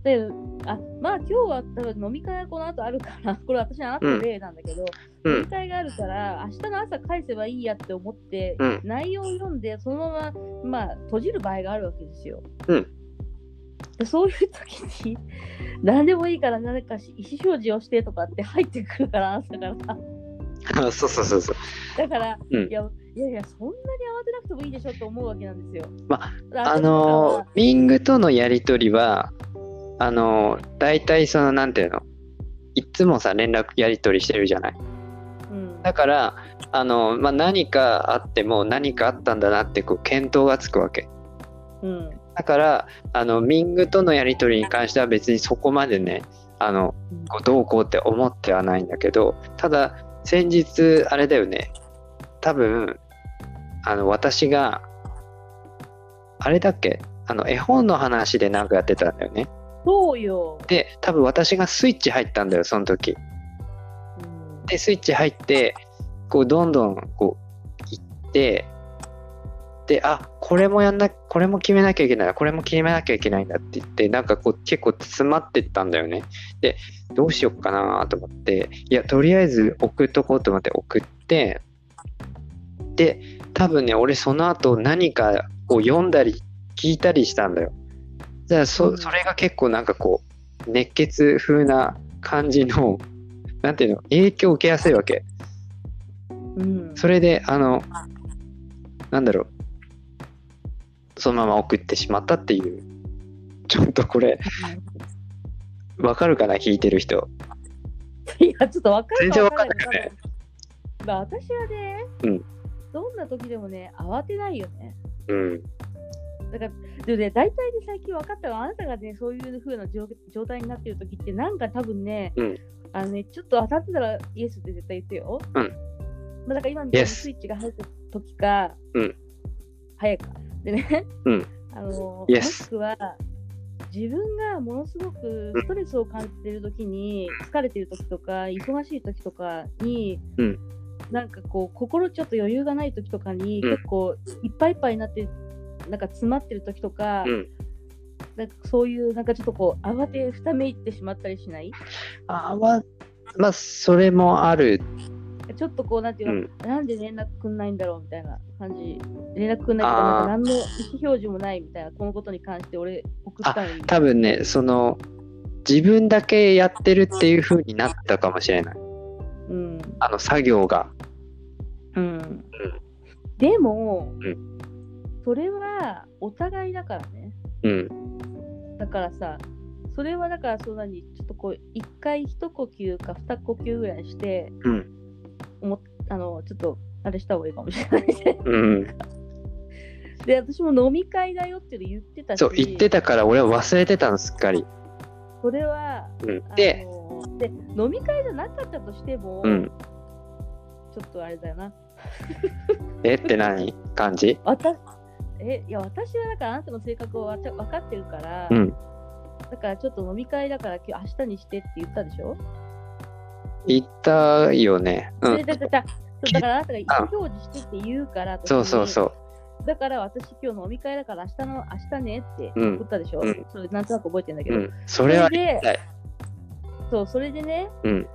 であまあ今日は多分飲み会がこの後あるから これ私のあなたの例なんだけど、うん、飲み会があるから明日の朝返せばいいやって思って、うん内容を読んでそのまま、まあ、閉じる場合があるわけですよ。うんでそういう時に 何でもいいから何かし意思表示をしてとかって入ってくるから朝からさ。そうそうそうそう。だから、うんいやいやいや、そんなに慌てなくてもいいでしょって思うわけなんですよ。まああのー、ミングとのやりとりは、あのー、大体その、なんていうの、いっつもさ、連絡やり取りしてるじゃない？うん、だから、あのー、まあ、何かあっても何かあったんだなってこう見当がつくわけ。うん、だから、あの、ミングとのやり取りに関しては別にそこまでね、あの、こうどうこうって思ってはないんだけど、ただ、先日、あれだよね、多分、あの、私が、あれだっけ？あの、絵本の話でなんかやってたんだよね。そうよ。で、多分私がスイッチ入ったんだよ、その時。うんで、スイッチ入って、こう、どんどん、こう、行って、で、あ、これもやんな、これも決めなきゃいけない、これも決めなきゃいけないんだって言って、なんかこう、結構詰まってったんだよね。で、どうしよっかなと思って、いや、とりあえず送っとこうと思って送って、で、多分ね、俺その後何かを読んだり聞いたりしたんだよ。じゃあうそ、んそれが結構なんかこう、熱血風な感じの、なんていうの、影響を受けやすいわけ。うん、それで、あの、なんだろう、そのまま送ってしまったっていう、ちょっとこれ、わかるかな、聞いてる人。いや、ちょっと分かる全然わかんないよね。まあ私はね、うんどんな時でもね、慌てないよね。うん。だから、でもね、大体ね、最近分かったのは、あなたがね、そういう風な状状態になってる時って、なんか多分ね、うん。あのね、ちょっと当たってたらイエスって絶対言ってよ。うん。まあ、だから今みたいにスイッチが入った時か、うん。早いか。でね、うん。あの Yes もしくは、自分がものすごくストレスを感じてる時に、疲れてる時とか、忙しい時とかに、うん。なんかこう、心ちょっと余裕がない時とかに、うん。結構いっぱいいっぱいになって、なんか詰まってる時とか、うん。なんかそういう、なんかちょっとこう、慌てふためいってしまったりしない？あわ、まあ、それもある。ちょっとこう、なんていうの、うん。なんで連絡くんないんだろうみたいな感じ。連絡くんないとか、なんか何の意思表示もないみたいな、このことに関して俺送ったのに。多分ね、その、自分だけやってるっていう風になったかもしれない。うん。あの、作業が。うん。でも、うそれはお互いだからね。うん。だからさ、それはだからそんなにちょっとこう一回一呼吸か二呼吸ぐらいして、うん。思っあのちょっとあれした方がいいかもしれないね。うん。で、私も飲み会だよって言ってたし、そう、言ってたから俺は忘れてたの、すっかり。それは、うん。あで、ので飲み会じゃなかったとしても、うん。ちょっとあれだよな。え？って何？感じ？私えいや私はだからあなたの性格をわ分かってるから、うん。だからちょっと飲み会だから今日明日にしてって言ったでしょ、言ったよね。うん。でだからそうだからあなたが意思表示してって言うから、そうそうそう。だから私今日飲み会だから明日の明日ねってうん言ったでしょ、うんそれなんとなく覚えてんだけど、うん。それはそれではいそうそれでねうん。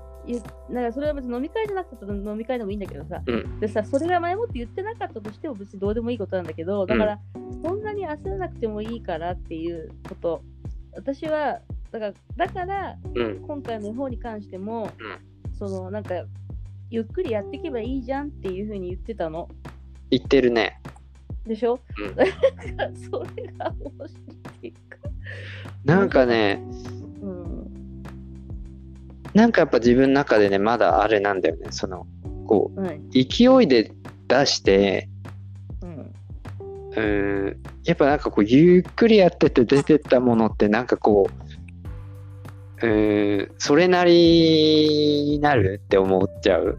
なんかそれは別に飲み会じゃなくて飲み会でもいいんだけどさ、うん。でさそれが前もって言ってなかったとしても別にどうでもいいことなんだけどだから、そんなに焦らなくてもいいからっていうこと。私はだからだからうん。今回の絵本に関しても、うん。そのなんかゆっくりやっていけばいいじゃんっていうふうに言ってたの。言ってるね。でしょ、うん。それが面白いなんかね、うん、なんかやっぱ自分の中でね、まだあれなんだよね。その、こう、うん勢いで出して、うんうーん、やっぱなんかこう、ゆっくりやってて出てったものって、なんかこう、うーん、それなりになるって思っちゃう。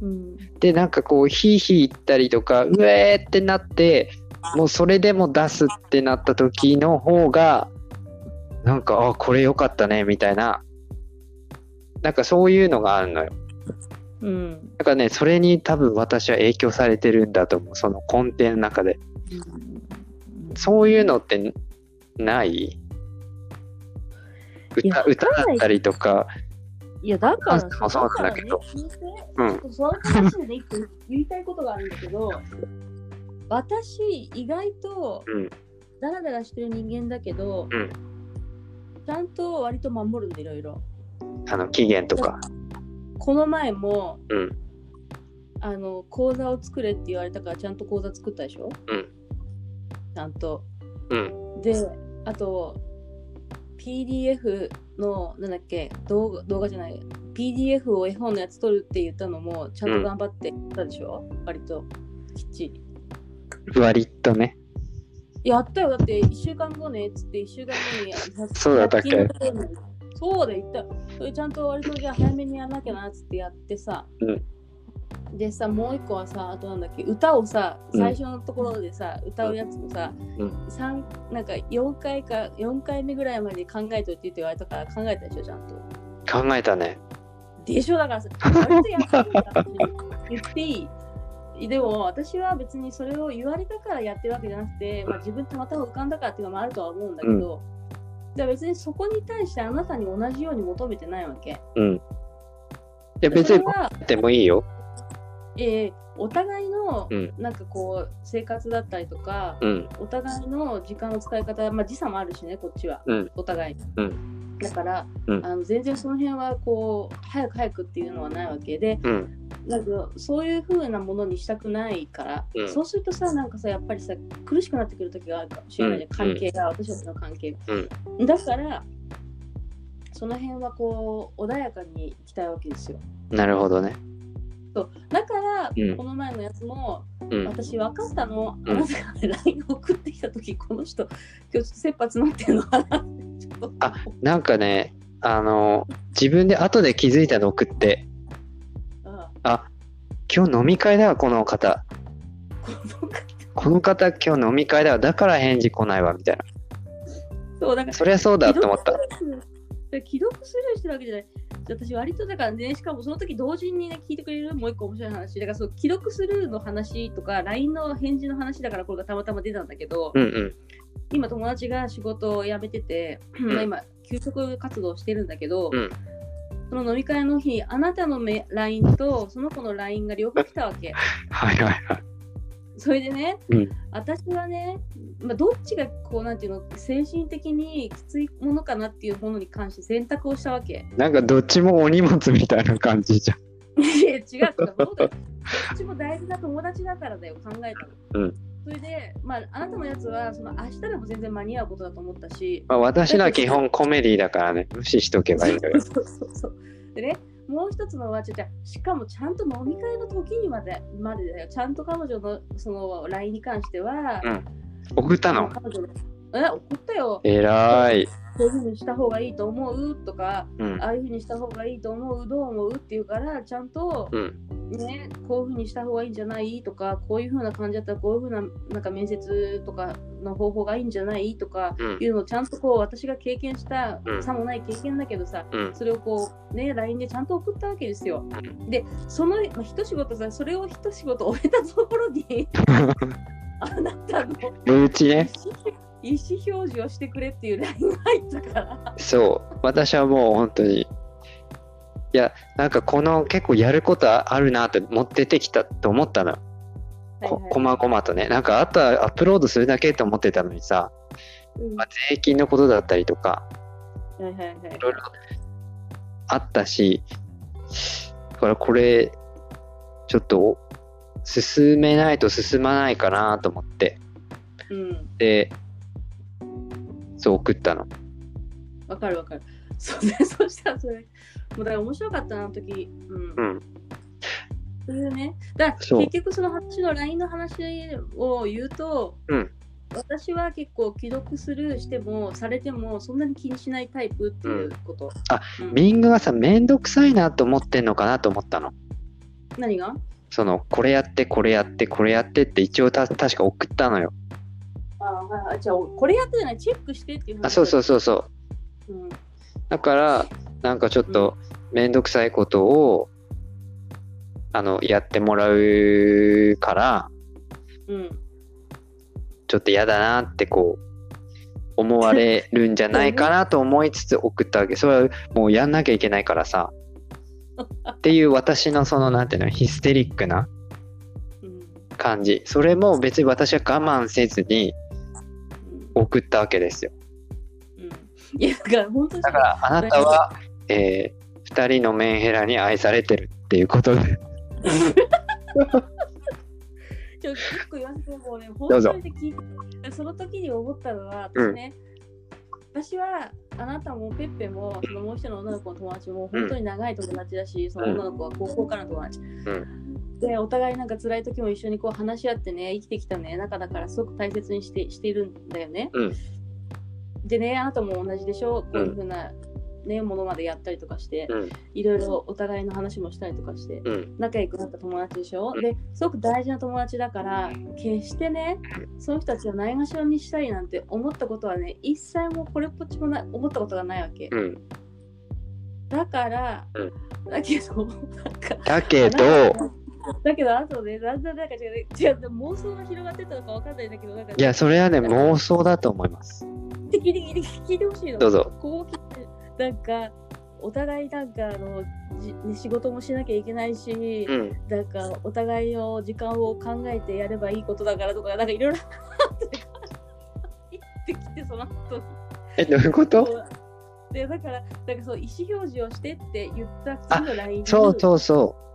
うんで、なんかこう、ヒーヒー言ったりとか、うえーってなって、もうそれでも出すってなった時の方が、なんか、あ、これ良かったね、みたいな、なんかそういうのがあるのよ。うんだからね、それに多分私は影響されてるんだと思う。その根底の中で。そういうのってない？歌歌だったりとか、いやだからそうなんだけどねうん、その話でね、一個言いたいことがあるんだけど、私、意外とうん、ダラダラしてる人間だけど、うんちゃんと割と守るんで、いろいろ。あの、期限とか。この前も、うん、あの、講座を作れって言われたから、ちゃんと講座作ったでしょ？うん。ちゃんと。うん、で、あと、PDF の、なんだっけ、動画動画じゃない、PDF を絵本のやつ撮るって言ったのも、ちゃんと頑張ってたでしょ、割と、きっちり。割とね。やったよ、だって1週間後ねっつって1週間後にそうだったっけ？100均のところにそうだよ、言ったよ。それちゃんと割とじゃあ早めにやんなきゃなっつってやってさ。でさ、もう一個はさ、あとなんだっけ、歌をさ、うん最初のところでさ、歌うやつもさ、うん三なんか4回か4回目ぐらいまで考えといてって言われたから考えたでしょ、ちゃんと。考えたね。でしょだからさ、割とやってるんだ言っていいでも私は別にそれを言われたからやってるわけじゃなくて、まあ、自分たまたま浮かんだからっていうのもあるとは思うんだけど、じゃあ別にそこに対してあなたに同じように求めてないわけ。うん。いや、別にそれは、やってもいいよ。えーお互いのうん、なんかこう生活だったりとか、うん、お互いの時間の使い方、まあ、時差もあるしね、こっちは、うんお互いに。うだから、うんあの全然その辺はこう早く早くっていうのはないわけで、うん、なんかそういう風なものにしたくないから、うん。そうするとさなんかさやっぱりさ苦しくなってくる時があるかもしれないじゃん、うん関係が、私たちの関係が、だからその辺はこう穏やかにいきたいわけですよ。なるほどね。そう。だから、うん。この前のやつもうん、私分かったの、うん。あなたがね LINE 送ってきた時この人今日ちょっと切羽詰まってるのかなって。あなんかね、あの、自分で後で気づいたの送って、ああ、今日飲み会だわ、この方。この方今日飲み会だわ、だから返事来ないわ、みたいな。そうだからそりゃそうだと思った。で既読スルーしてるわけじゃない。私割とだからね、しかもその時同時にね、聞いてくれるもう一個面白い話。だからそう、既読スルーの話とか、LINE の返事の話だからこれがたまたま出たんだけど、うんうん。今友達が仕事を辞めてて、んまあ今、休職活動してるんだけど、うんその飲み会の日、あなたのめ LINE とその子の LINE が両方来たわけ。はいはいはい。それでね、うん私はね、まあ、どっちがこうなんていうの精神的にきついものかなっていうものに関して選択をしたわけ。なんかどっちもお荷物みたいな感じじゃん。いや違う違うそうだよ。どっちも大事な友達だからだよ、考えたの。うんそれで、まあ、あなたのやつは、その明日でも全然間に合うことだと思ったし、まあ、私のは基本コメディだからね、無視しとけばいいのよ。そうそうそう。でね、もう一つのは、じゃしかもちゃんと飲み会の時にまでまでだよ。ちゃんと彼女のその LINE に関しては、うん。送ったの？彼女のえ、送ったよ。えらい。こういうふうにした方がいいと思う？とか、うんあ。あいうふうにした方がいいと思う、どう思う？って言うから、ちゃんと、うん。ね、こういうふうにした方がいいんじゃない？とか、こういうふうな感じだったら、こういうふうななんか面接とかの方法がいいんじゃない？とかうんいうのをちゃんとこう私が経験した、うんさもない経験だけどさ、うん。それをこうね、LINE でちゃんと送ったわけですよ。うで、その、まあ、一仕事さ、それを一仕事終えたところに、あなたの身内ね。意思表示をしてくれっていう LINE が入ったから。そう。私はもう本当に。いや、なんかこの結構やることあるなって持っててきたと思ったの。ここまごまとね。なんかあとはアップロードするだけと思ってたのにさ、うんまあ、税金のことだったりとか、はいはいはいいろいろあったし、だからこれ、ちょっと進めないと進まないかなと思って、うん。で、そう送ったの。わかるわかる。そうね、そしたらそれ、もうだから面白かったな、あの時。うん。うん。そういうね。だからそう結局その話の LINE の話を言うと、うん私は結構既読するしてもされてもそんなに気にしないタイプっていうこと。あうんミングがさ、めんどくさいなと思ってんのかなと思ったの。何が？その、これやって、これやって、これやってって一応た確か送ったのよ。ああはいはいじゃあこれやってじゃないチェックしてっていう話あ、そうそうそうそう。う。うん、だから、なんかちょっとめんどくさいことを、あの、やってもらうから、うん。ちょっと嫌だなってこう、思われるんじゃないかなと思いつつ送ったわけ。それはもうやんなきゃいけないからさ。っていう私のその、なんていうの、ヒステリックなうん感じ。それも別に私は我慢せずにうん送ったわけですよ。うんいやだから本当にだからあなたは、えー、二人のメンヘラに愛されてるっていうことで。ちょ結構言わせてもうね、本当に聞いて、その時に思ったのは、うん私ね、私はあなたもペッペもそのもう一人の女の子の友達も本当に長い友達だし、その女の子は高校からの友達。で、お互いなんか辛い時も一緒にこう話し合ってね、生きてきたね、仲だからすごく大切にしてしているんだよね。うんでね、あなたも同じでしょ、こういうふうな、ね、ものまでやったりとかして、うん。いろいろお互いの話もしたりとかして。うん。仲良くなった友達でしょ、うん。ですごく大事な友達だから決してねその人たちをないがしろにしたいなんて思ったことはね一切もこれっぽっちもな思ったことがないわけ。うん。だから、うん。だけどだけど、だけどあとねだんだんなんか違う違う妄想が広がってたのかわかんないんだけどなんかいや、それはね、妄想だと思います。聞いて聞いて聞いてほしいのどうぞ。こう聞いてなんかお互いなんかあのじね仕事もしなきゃいけないし、うん。なんかお互いの時間を考えてやればいいことだからとか、なんかいろいろあって言ってきて、その後え、どういうこと？で、だから、なんかそう、意思表示をしてって言った次の LINE に。そうそうそで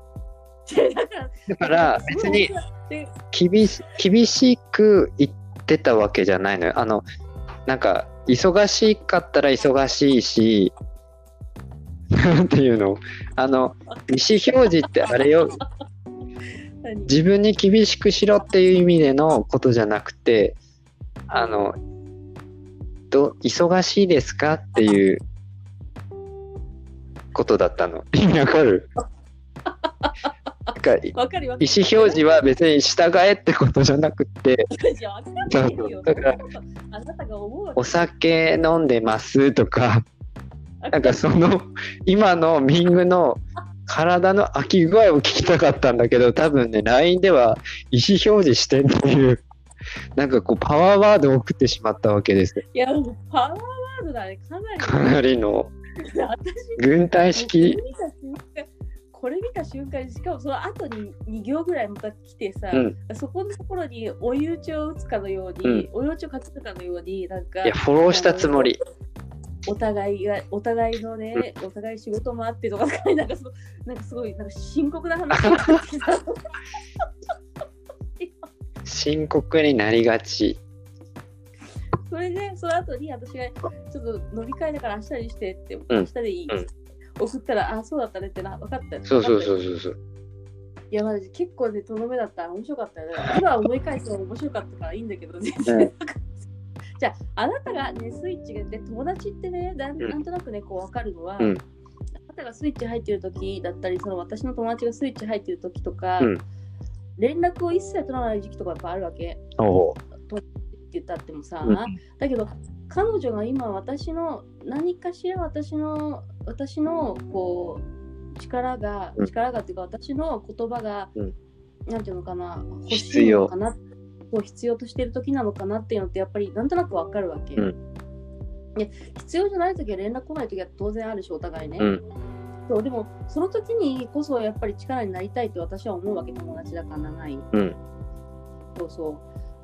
だから、別にで厳し厳しく言ってたわけじゃないのよ。あの、なんか、忙しかったら忙しいし、なんていうの？あの、意思表示ってあれよ、何？自分に厳しくしろっていう意味でのことじゃなくて、あの、ど忙しいですかっていうことだったの。意味わかる？か意。思表示は別に従えってことじゃなくて、お酒飲んでますとか、なんかその、今のミングの体の空き具合を聞きたかったんだけど、多分ね、LINE では意思表示してっていう、なんかこう、パワーワードを送ってしまったわけですよ。いや、もうパワーワードだね。かなり。かなりの 私軍隊式これ見た瞬間にしかもその後に2行ぐらいまた来てさ、うん。そこのところに追い打ちを打つかのように、追い打ちをかけるかのようになんかいや、フォローしたつもり。お互いがお互いのね、お互い仕事もあってとかなんかそのなんかすごいなんか深刻な話が出てきた深刻になりがち。それで、その後に私がちょっと飲み会だから明日にしてって、ん明日でいい、うん送ったら、あ、そうだったねってな、分かったよ。そうそうそうそうそう。いや、マジ結構ね、とどめだったら面白かったよね。今思い返すの面白かったからいいんだけど、全然。うん じゃあ、あなたがね、スイッチがで友達ってね、なんうんなんとなくね、こう分かるのは、うんあなたがスイッチ入ってる時だったり、その私の友達がスイッチ入ってる時とか、うん連絡を一切取らない時期とかやっぱあるわけ。お言ったってもさ、うん。だけど彼女が今私の何かしら私の私のこう力が、うん。力がっていうか私の言葉が、うん。なんていうのかな欲し必要いのかなそう必要としてる時なのかなっていうのってやっぱりなんとなくわかるわけ、うん。で必要じゃない時は連絡来ない時は当然あるしお互いね、うん。そうでもその時にこそやっぱり力になりたいって私は思うわけ友達だから長い。うん。そうそう。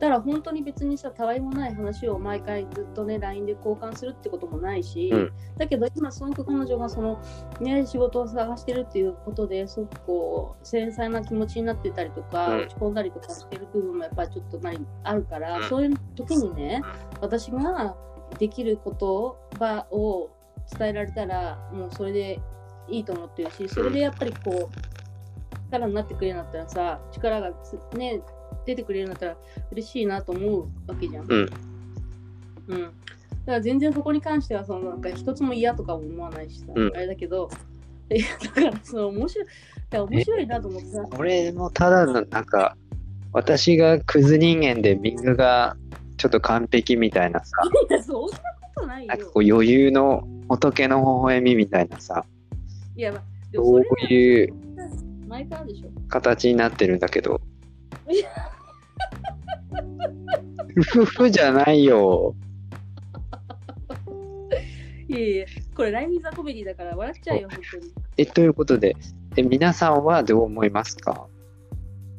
だから本当に別にさ、たわいもない話を毎回ずっとね、LINE で交換するってこともないし、うん。だけど今、すごく彼女がその、ね、仕事を探してるっていうことですごくこう、繊細な気持ちになってたりとか、うん。落ち込んだりとかしてる部分もやっぱりちょっと何あるから、うん。そういう時にね、私ができることばを伝えられたら、もうそれでいいと思ってるし、それでやっぱりこう、力になってくれるんだったらさ、力がつね、出てくれるんだったら嬉しいなと思うわけじゃん。うん。うん。だから全然そこに関しては、そのなんか一つも嫌とかも思わないしさ、うんあれだけど、いやだからその面白い、いや面白いなと思ってさ、俺もただのなんか私がクズ人間でみんながちょっと完璧みたいなさそんなことないよなんか。こう余裕の仏の微笑みみたいなさいや、まあ、そういう。形になってるんだけどふふふじゃないよいやいや、これライミーザコメディだから笑っちゃうよ、本当に。えということでえ皆さんはどう思いますか？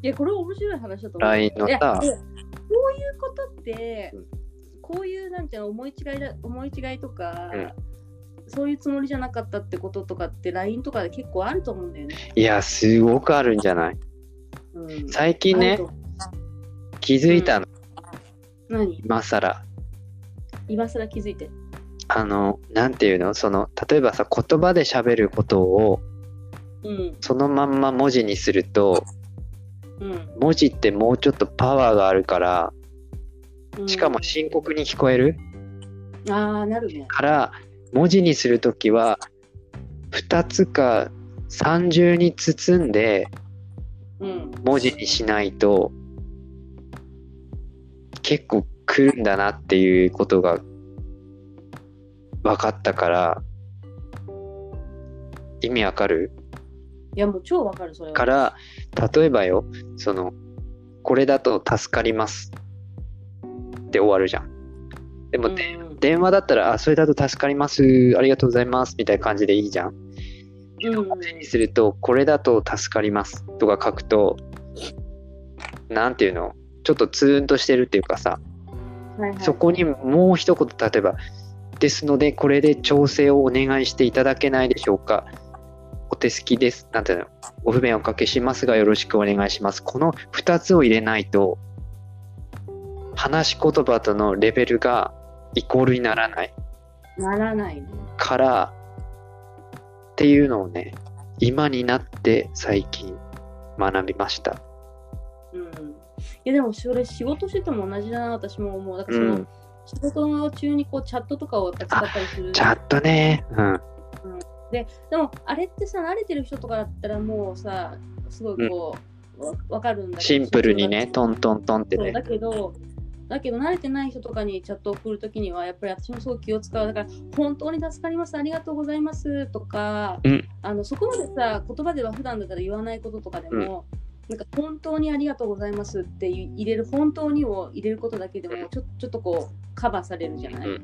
いや、これ面白い話だと思う。LINE のさこういうことって、うんこういうなんていうの思い違いだ思い違いとか、うんそういうつもりじゃなかったってこととかって LINE とかで結構あると思うんだよね。いやすごくあるんじゃない？うん、最近ね気づいたの、何？今更今更気づいて。あのなんていうの？その例えばさ言葉で喋ることをうん。そのまんま文字にするとうん文字ってもうちょっとパワーがあるからうん。しかも深刻に聞こえる？ああ、なるね。から文字にするときは2つか三重に包んでうん。文字にしないと結構来るんだなっていうことが分かったから意味わかる？いや、もう超わかる、それは。から例えばよそのこれだと助かりますって終わるじゃん。でも、うんでうん。電話だったらあそれだと助かりますありがとうございますみたいな感じでいいじゃんうんうん。にするとこれだと助かりますとか書くとなんていうの？ちょっとツーンとしてるっていうかさはいはい。そこにもう一言例えばですのでこれで調整をお願いしていただけないでしょうか。お手すきです。なんていうの？ご不便をおかけしますがよろしくお願いします。この2つを入れないと話し言葉とのレベルがイコールにならない。ならないね。からっていうのをね今になって最近学びました。うん。いや、でもそれ仕事してても同じだな、私も思う。だからその、うん。仕事中にこうチャットとかを使ったりする。チャットね。うん。ででもあれってさ慣れてる人とかだったらもうさすごいこう、わわかるんだけどシンプルにねトントントンってね。だけどだけど慣れてない人とかにチャットを送るときにはやっぱり私もすごく気を使う。だから本当に助かりますありがとうございますとか、うん。あのそこまでさ言葉では普段だったら言わないこととかでも、なんか本当にありがとうございますって入れる本当にを入れることだけでもちょちょっとこうカバーされるじゃない、う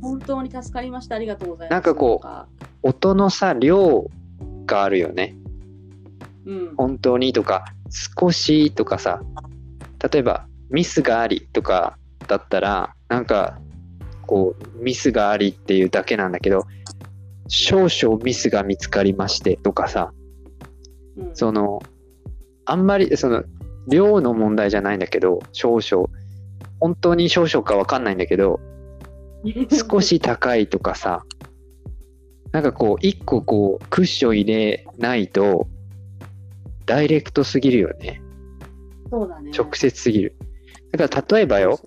本当に助かりましたありがとうございますなんかこう音のさ量があるよね。うん。本当にとか少しとかさ例えばミスがありとかだったらなんかこうミスがありっていうだけなんだけど少々ミスが見つかりましてとかさうんそのあんまりその量の問題じゃないんだけど、少々。本当に少々かわかんないんだけど、少し高いとかさ、なんかこう、一個こう、クッション入れないと、ダイレクトすぎるよね。そうだね。直接すぎる。だから例えばよ、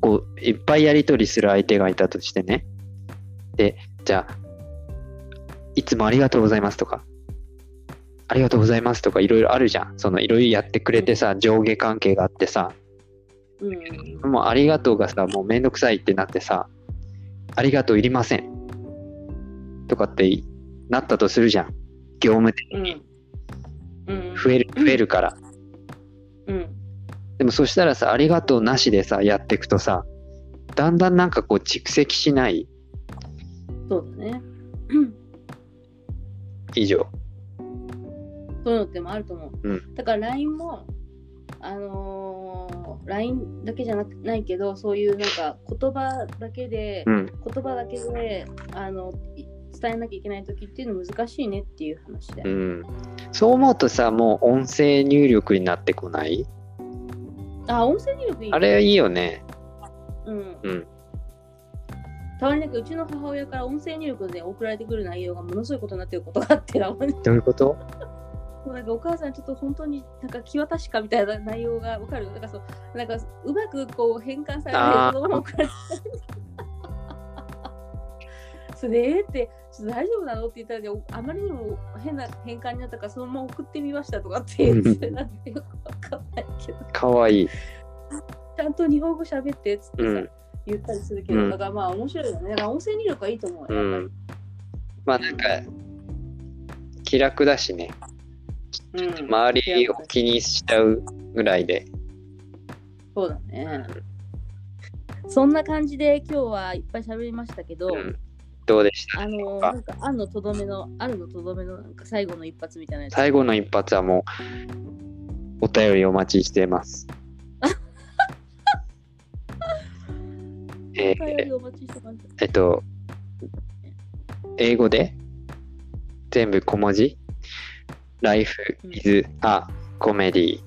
こう、いっぱいやりとりする相手がいたとしてね。で、じゃあ、いつもありがとうございますとか、ありがとうございますとかいろいろあるじゃん。そのいろいろやってくれてさ、上下関係があってさ、うん。もうありがとうがさ、もうめんどくさいってなってさ、ありがとういりません。とかってなったとするじゃん。業務的うん。にうん。増える、増えるから。うん。でもそしたらさ、ありがとうなしでさ、やっていくとさ、だんだんなんかこう蓄積しない？そうだね。うん以上。そういうのってもあると思う。うんだから LINE も、あのー、LINE だけじゃなくないけど、そういうなんか言葉だけで、うん。言葉だけであのい伝えなきゃいけない時っていうの難しいねっていう話で。うん。そう思うとさ、もう音声入力になってこない？あ、音声入力いい。あれいいよね。うん。うん。たまになんかうちの母親から音声入力で送られてくる内容がものすごいことになってることがあってどういうこと？うなんかお母さんちょっと本当になんか気渡しかみたいな内容がわかるなんかそうなんかうまくこう変換されてそのまま送られて それって大丈夫なの？って言ったらあまりにも変な変換になったからそのまま送ってみましたとかって言ってなんかよくわかんないけどかわいい。ちゃんと日本語喋ってっつってさ、うん言ったりするけど、うんだからまあ面白いよねだから音声入力はいいと思ううよ、やっん。まあなんか、気楽だしね。うん周りを気にしちゃうぐらいで。そうだね。そんな感じで今日はいっぱい喋りましたけど、うん。どうでした？あのあなんか。あんのとどめのあるのとどめのなんか最後の一発みたいなやつ。最後の一発はもう、お便りお待ちしてます。え。えっと、英語で？全部小文字？Life is a comedy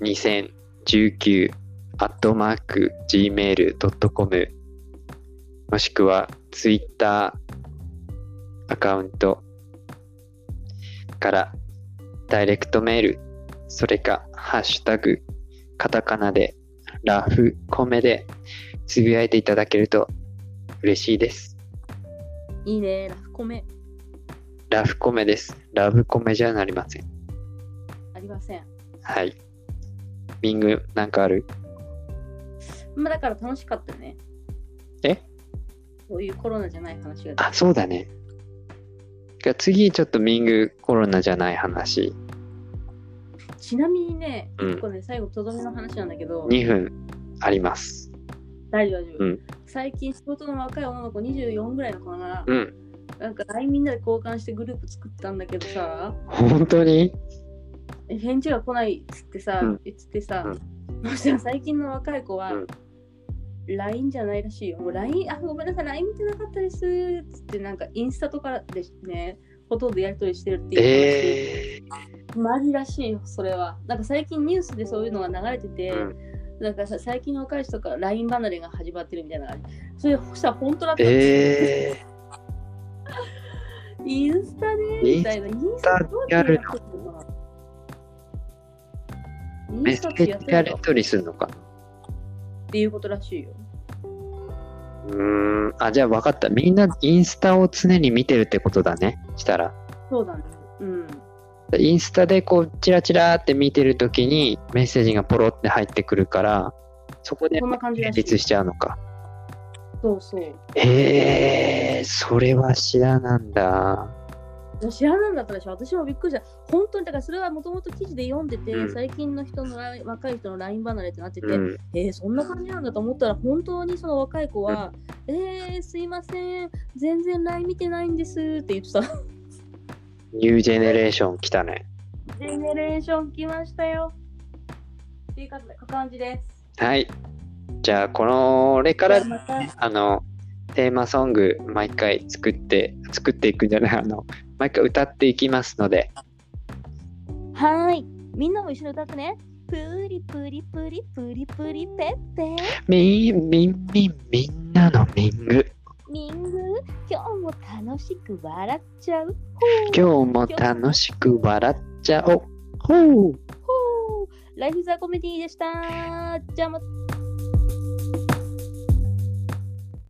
2019アットマーク gmail.com もしくは Twitter アカウントからダイレクトメールそれかハッシュタグカタカナでラフコメでつぶやいていただけると嬉しいです。いいね、ラフコメラフコメです。ラブコメじゃなりません。ありません。はい。ミングなんかある？まあだから楽しかったよね。え？そういうコロナじゃない話が。あ、そうだね。じゃあ次ちょっとミングコロナじゃない話。ちなみにね、うんね、最後とどめの話なんだけど、2分あります。大丈夫大丈夫、うん最近仕事の若い女の子24ぐらいの子かな、うん。なんか LINE みんなで交換してグループ作ったんだけどさ、本当に？返事が来ないっつってさ、うん言ってさ、うんそしたら最近の若い子は、うん LINE じゃないらしいよ。もう LINE、あ、ごめんなさい、LINE 見てなかったですっつって、なんかインスタとかでね、ほとんどやりとりしてるっていうえ話、マジらしいよ、それは。なんか最近ニュースでそういうのが流れてて、うんなんかさ最近の若い人から LINE 離れが始まってるみたいな。それ、そしたら本当だっー、たんですよえ インスタねインスみたいな。インスタタどうやるの？メッセインスタってやージやり取りするのか。っていうことらしいよ。うーん。あ、じゃあ分かった。みんなインスタを常に見てるってことだね。したら。そうだね。うん。インスタでこう、チラチラって見てるときにメッセージがポロって入ってくるから、そこで。成立しちゃうのか。そうそう。ええー、それは知らなんだ。知らなんだったでしょ私もびっくりした。本当に、だからそれはもともと記事で読んでて、うん最近の人の若い人の LINE 離れってなってて、うん。えー、そんな感じなんだと思ったら、本当にその若い子は、えー、すいません、全然 LINE 見てないんですって言ってた。ニュージェネレーション来たね。ジェネレーション来ましたよ。っていう感じです。はい。じゃあ、この、これから、あの、テーマソング、毎回作って、作っていくんじゃない、あの、毎回歌っていきますので、はーい。みんなも一緒に歌ってね。プリプリプリプリプリペッペみんみんみんみんなのミング。ミング？今日も楽しく笑っちゃう今日も楽しく笑っちゃおう。ほう。ほうライフザコメディでしたじゃあまた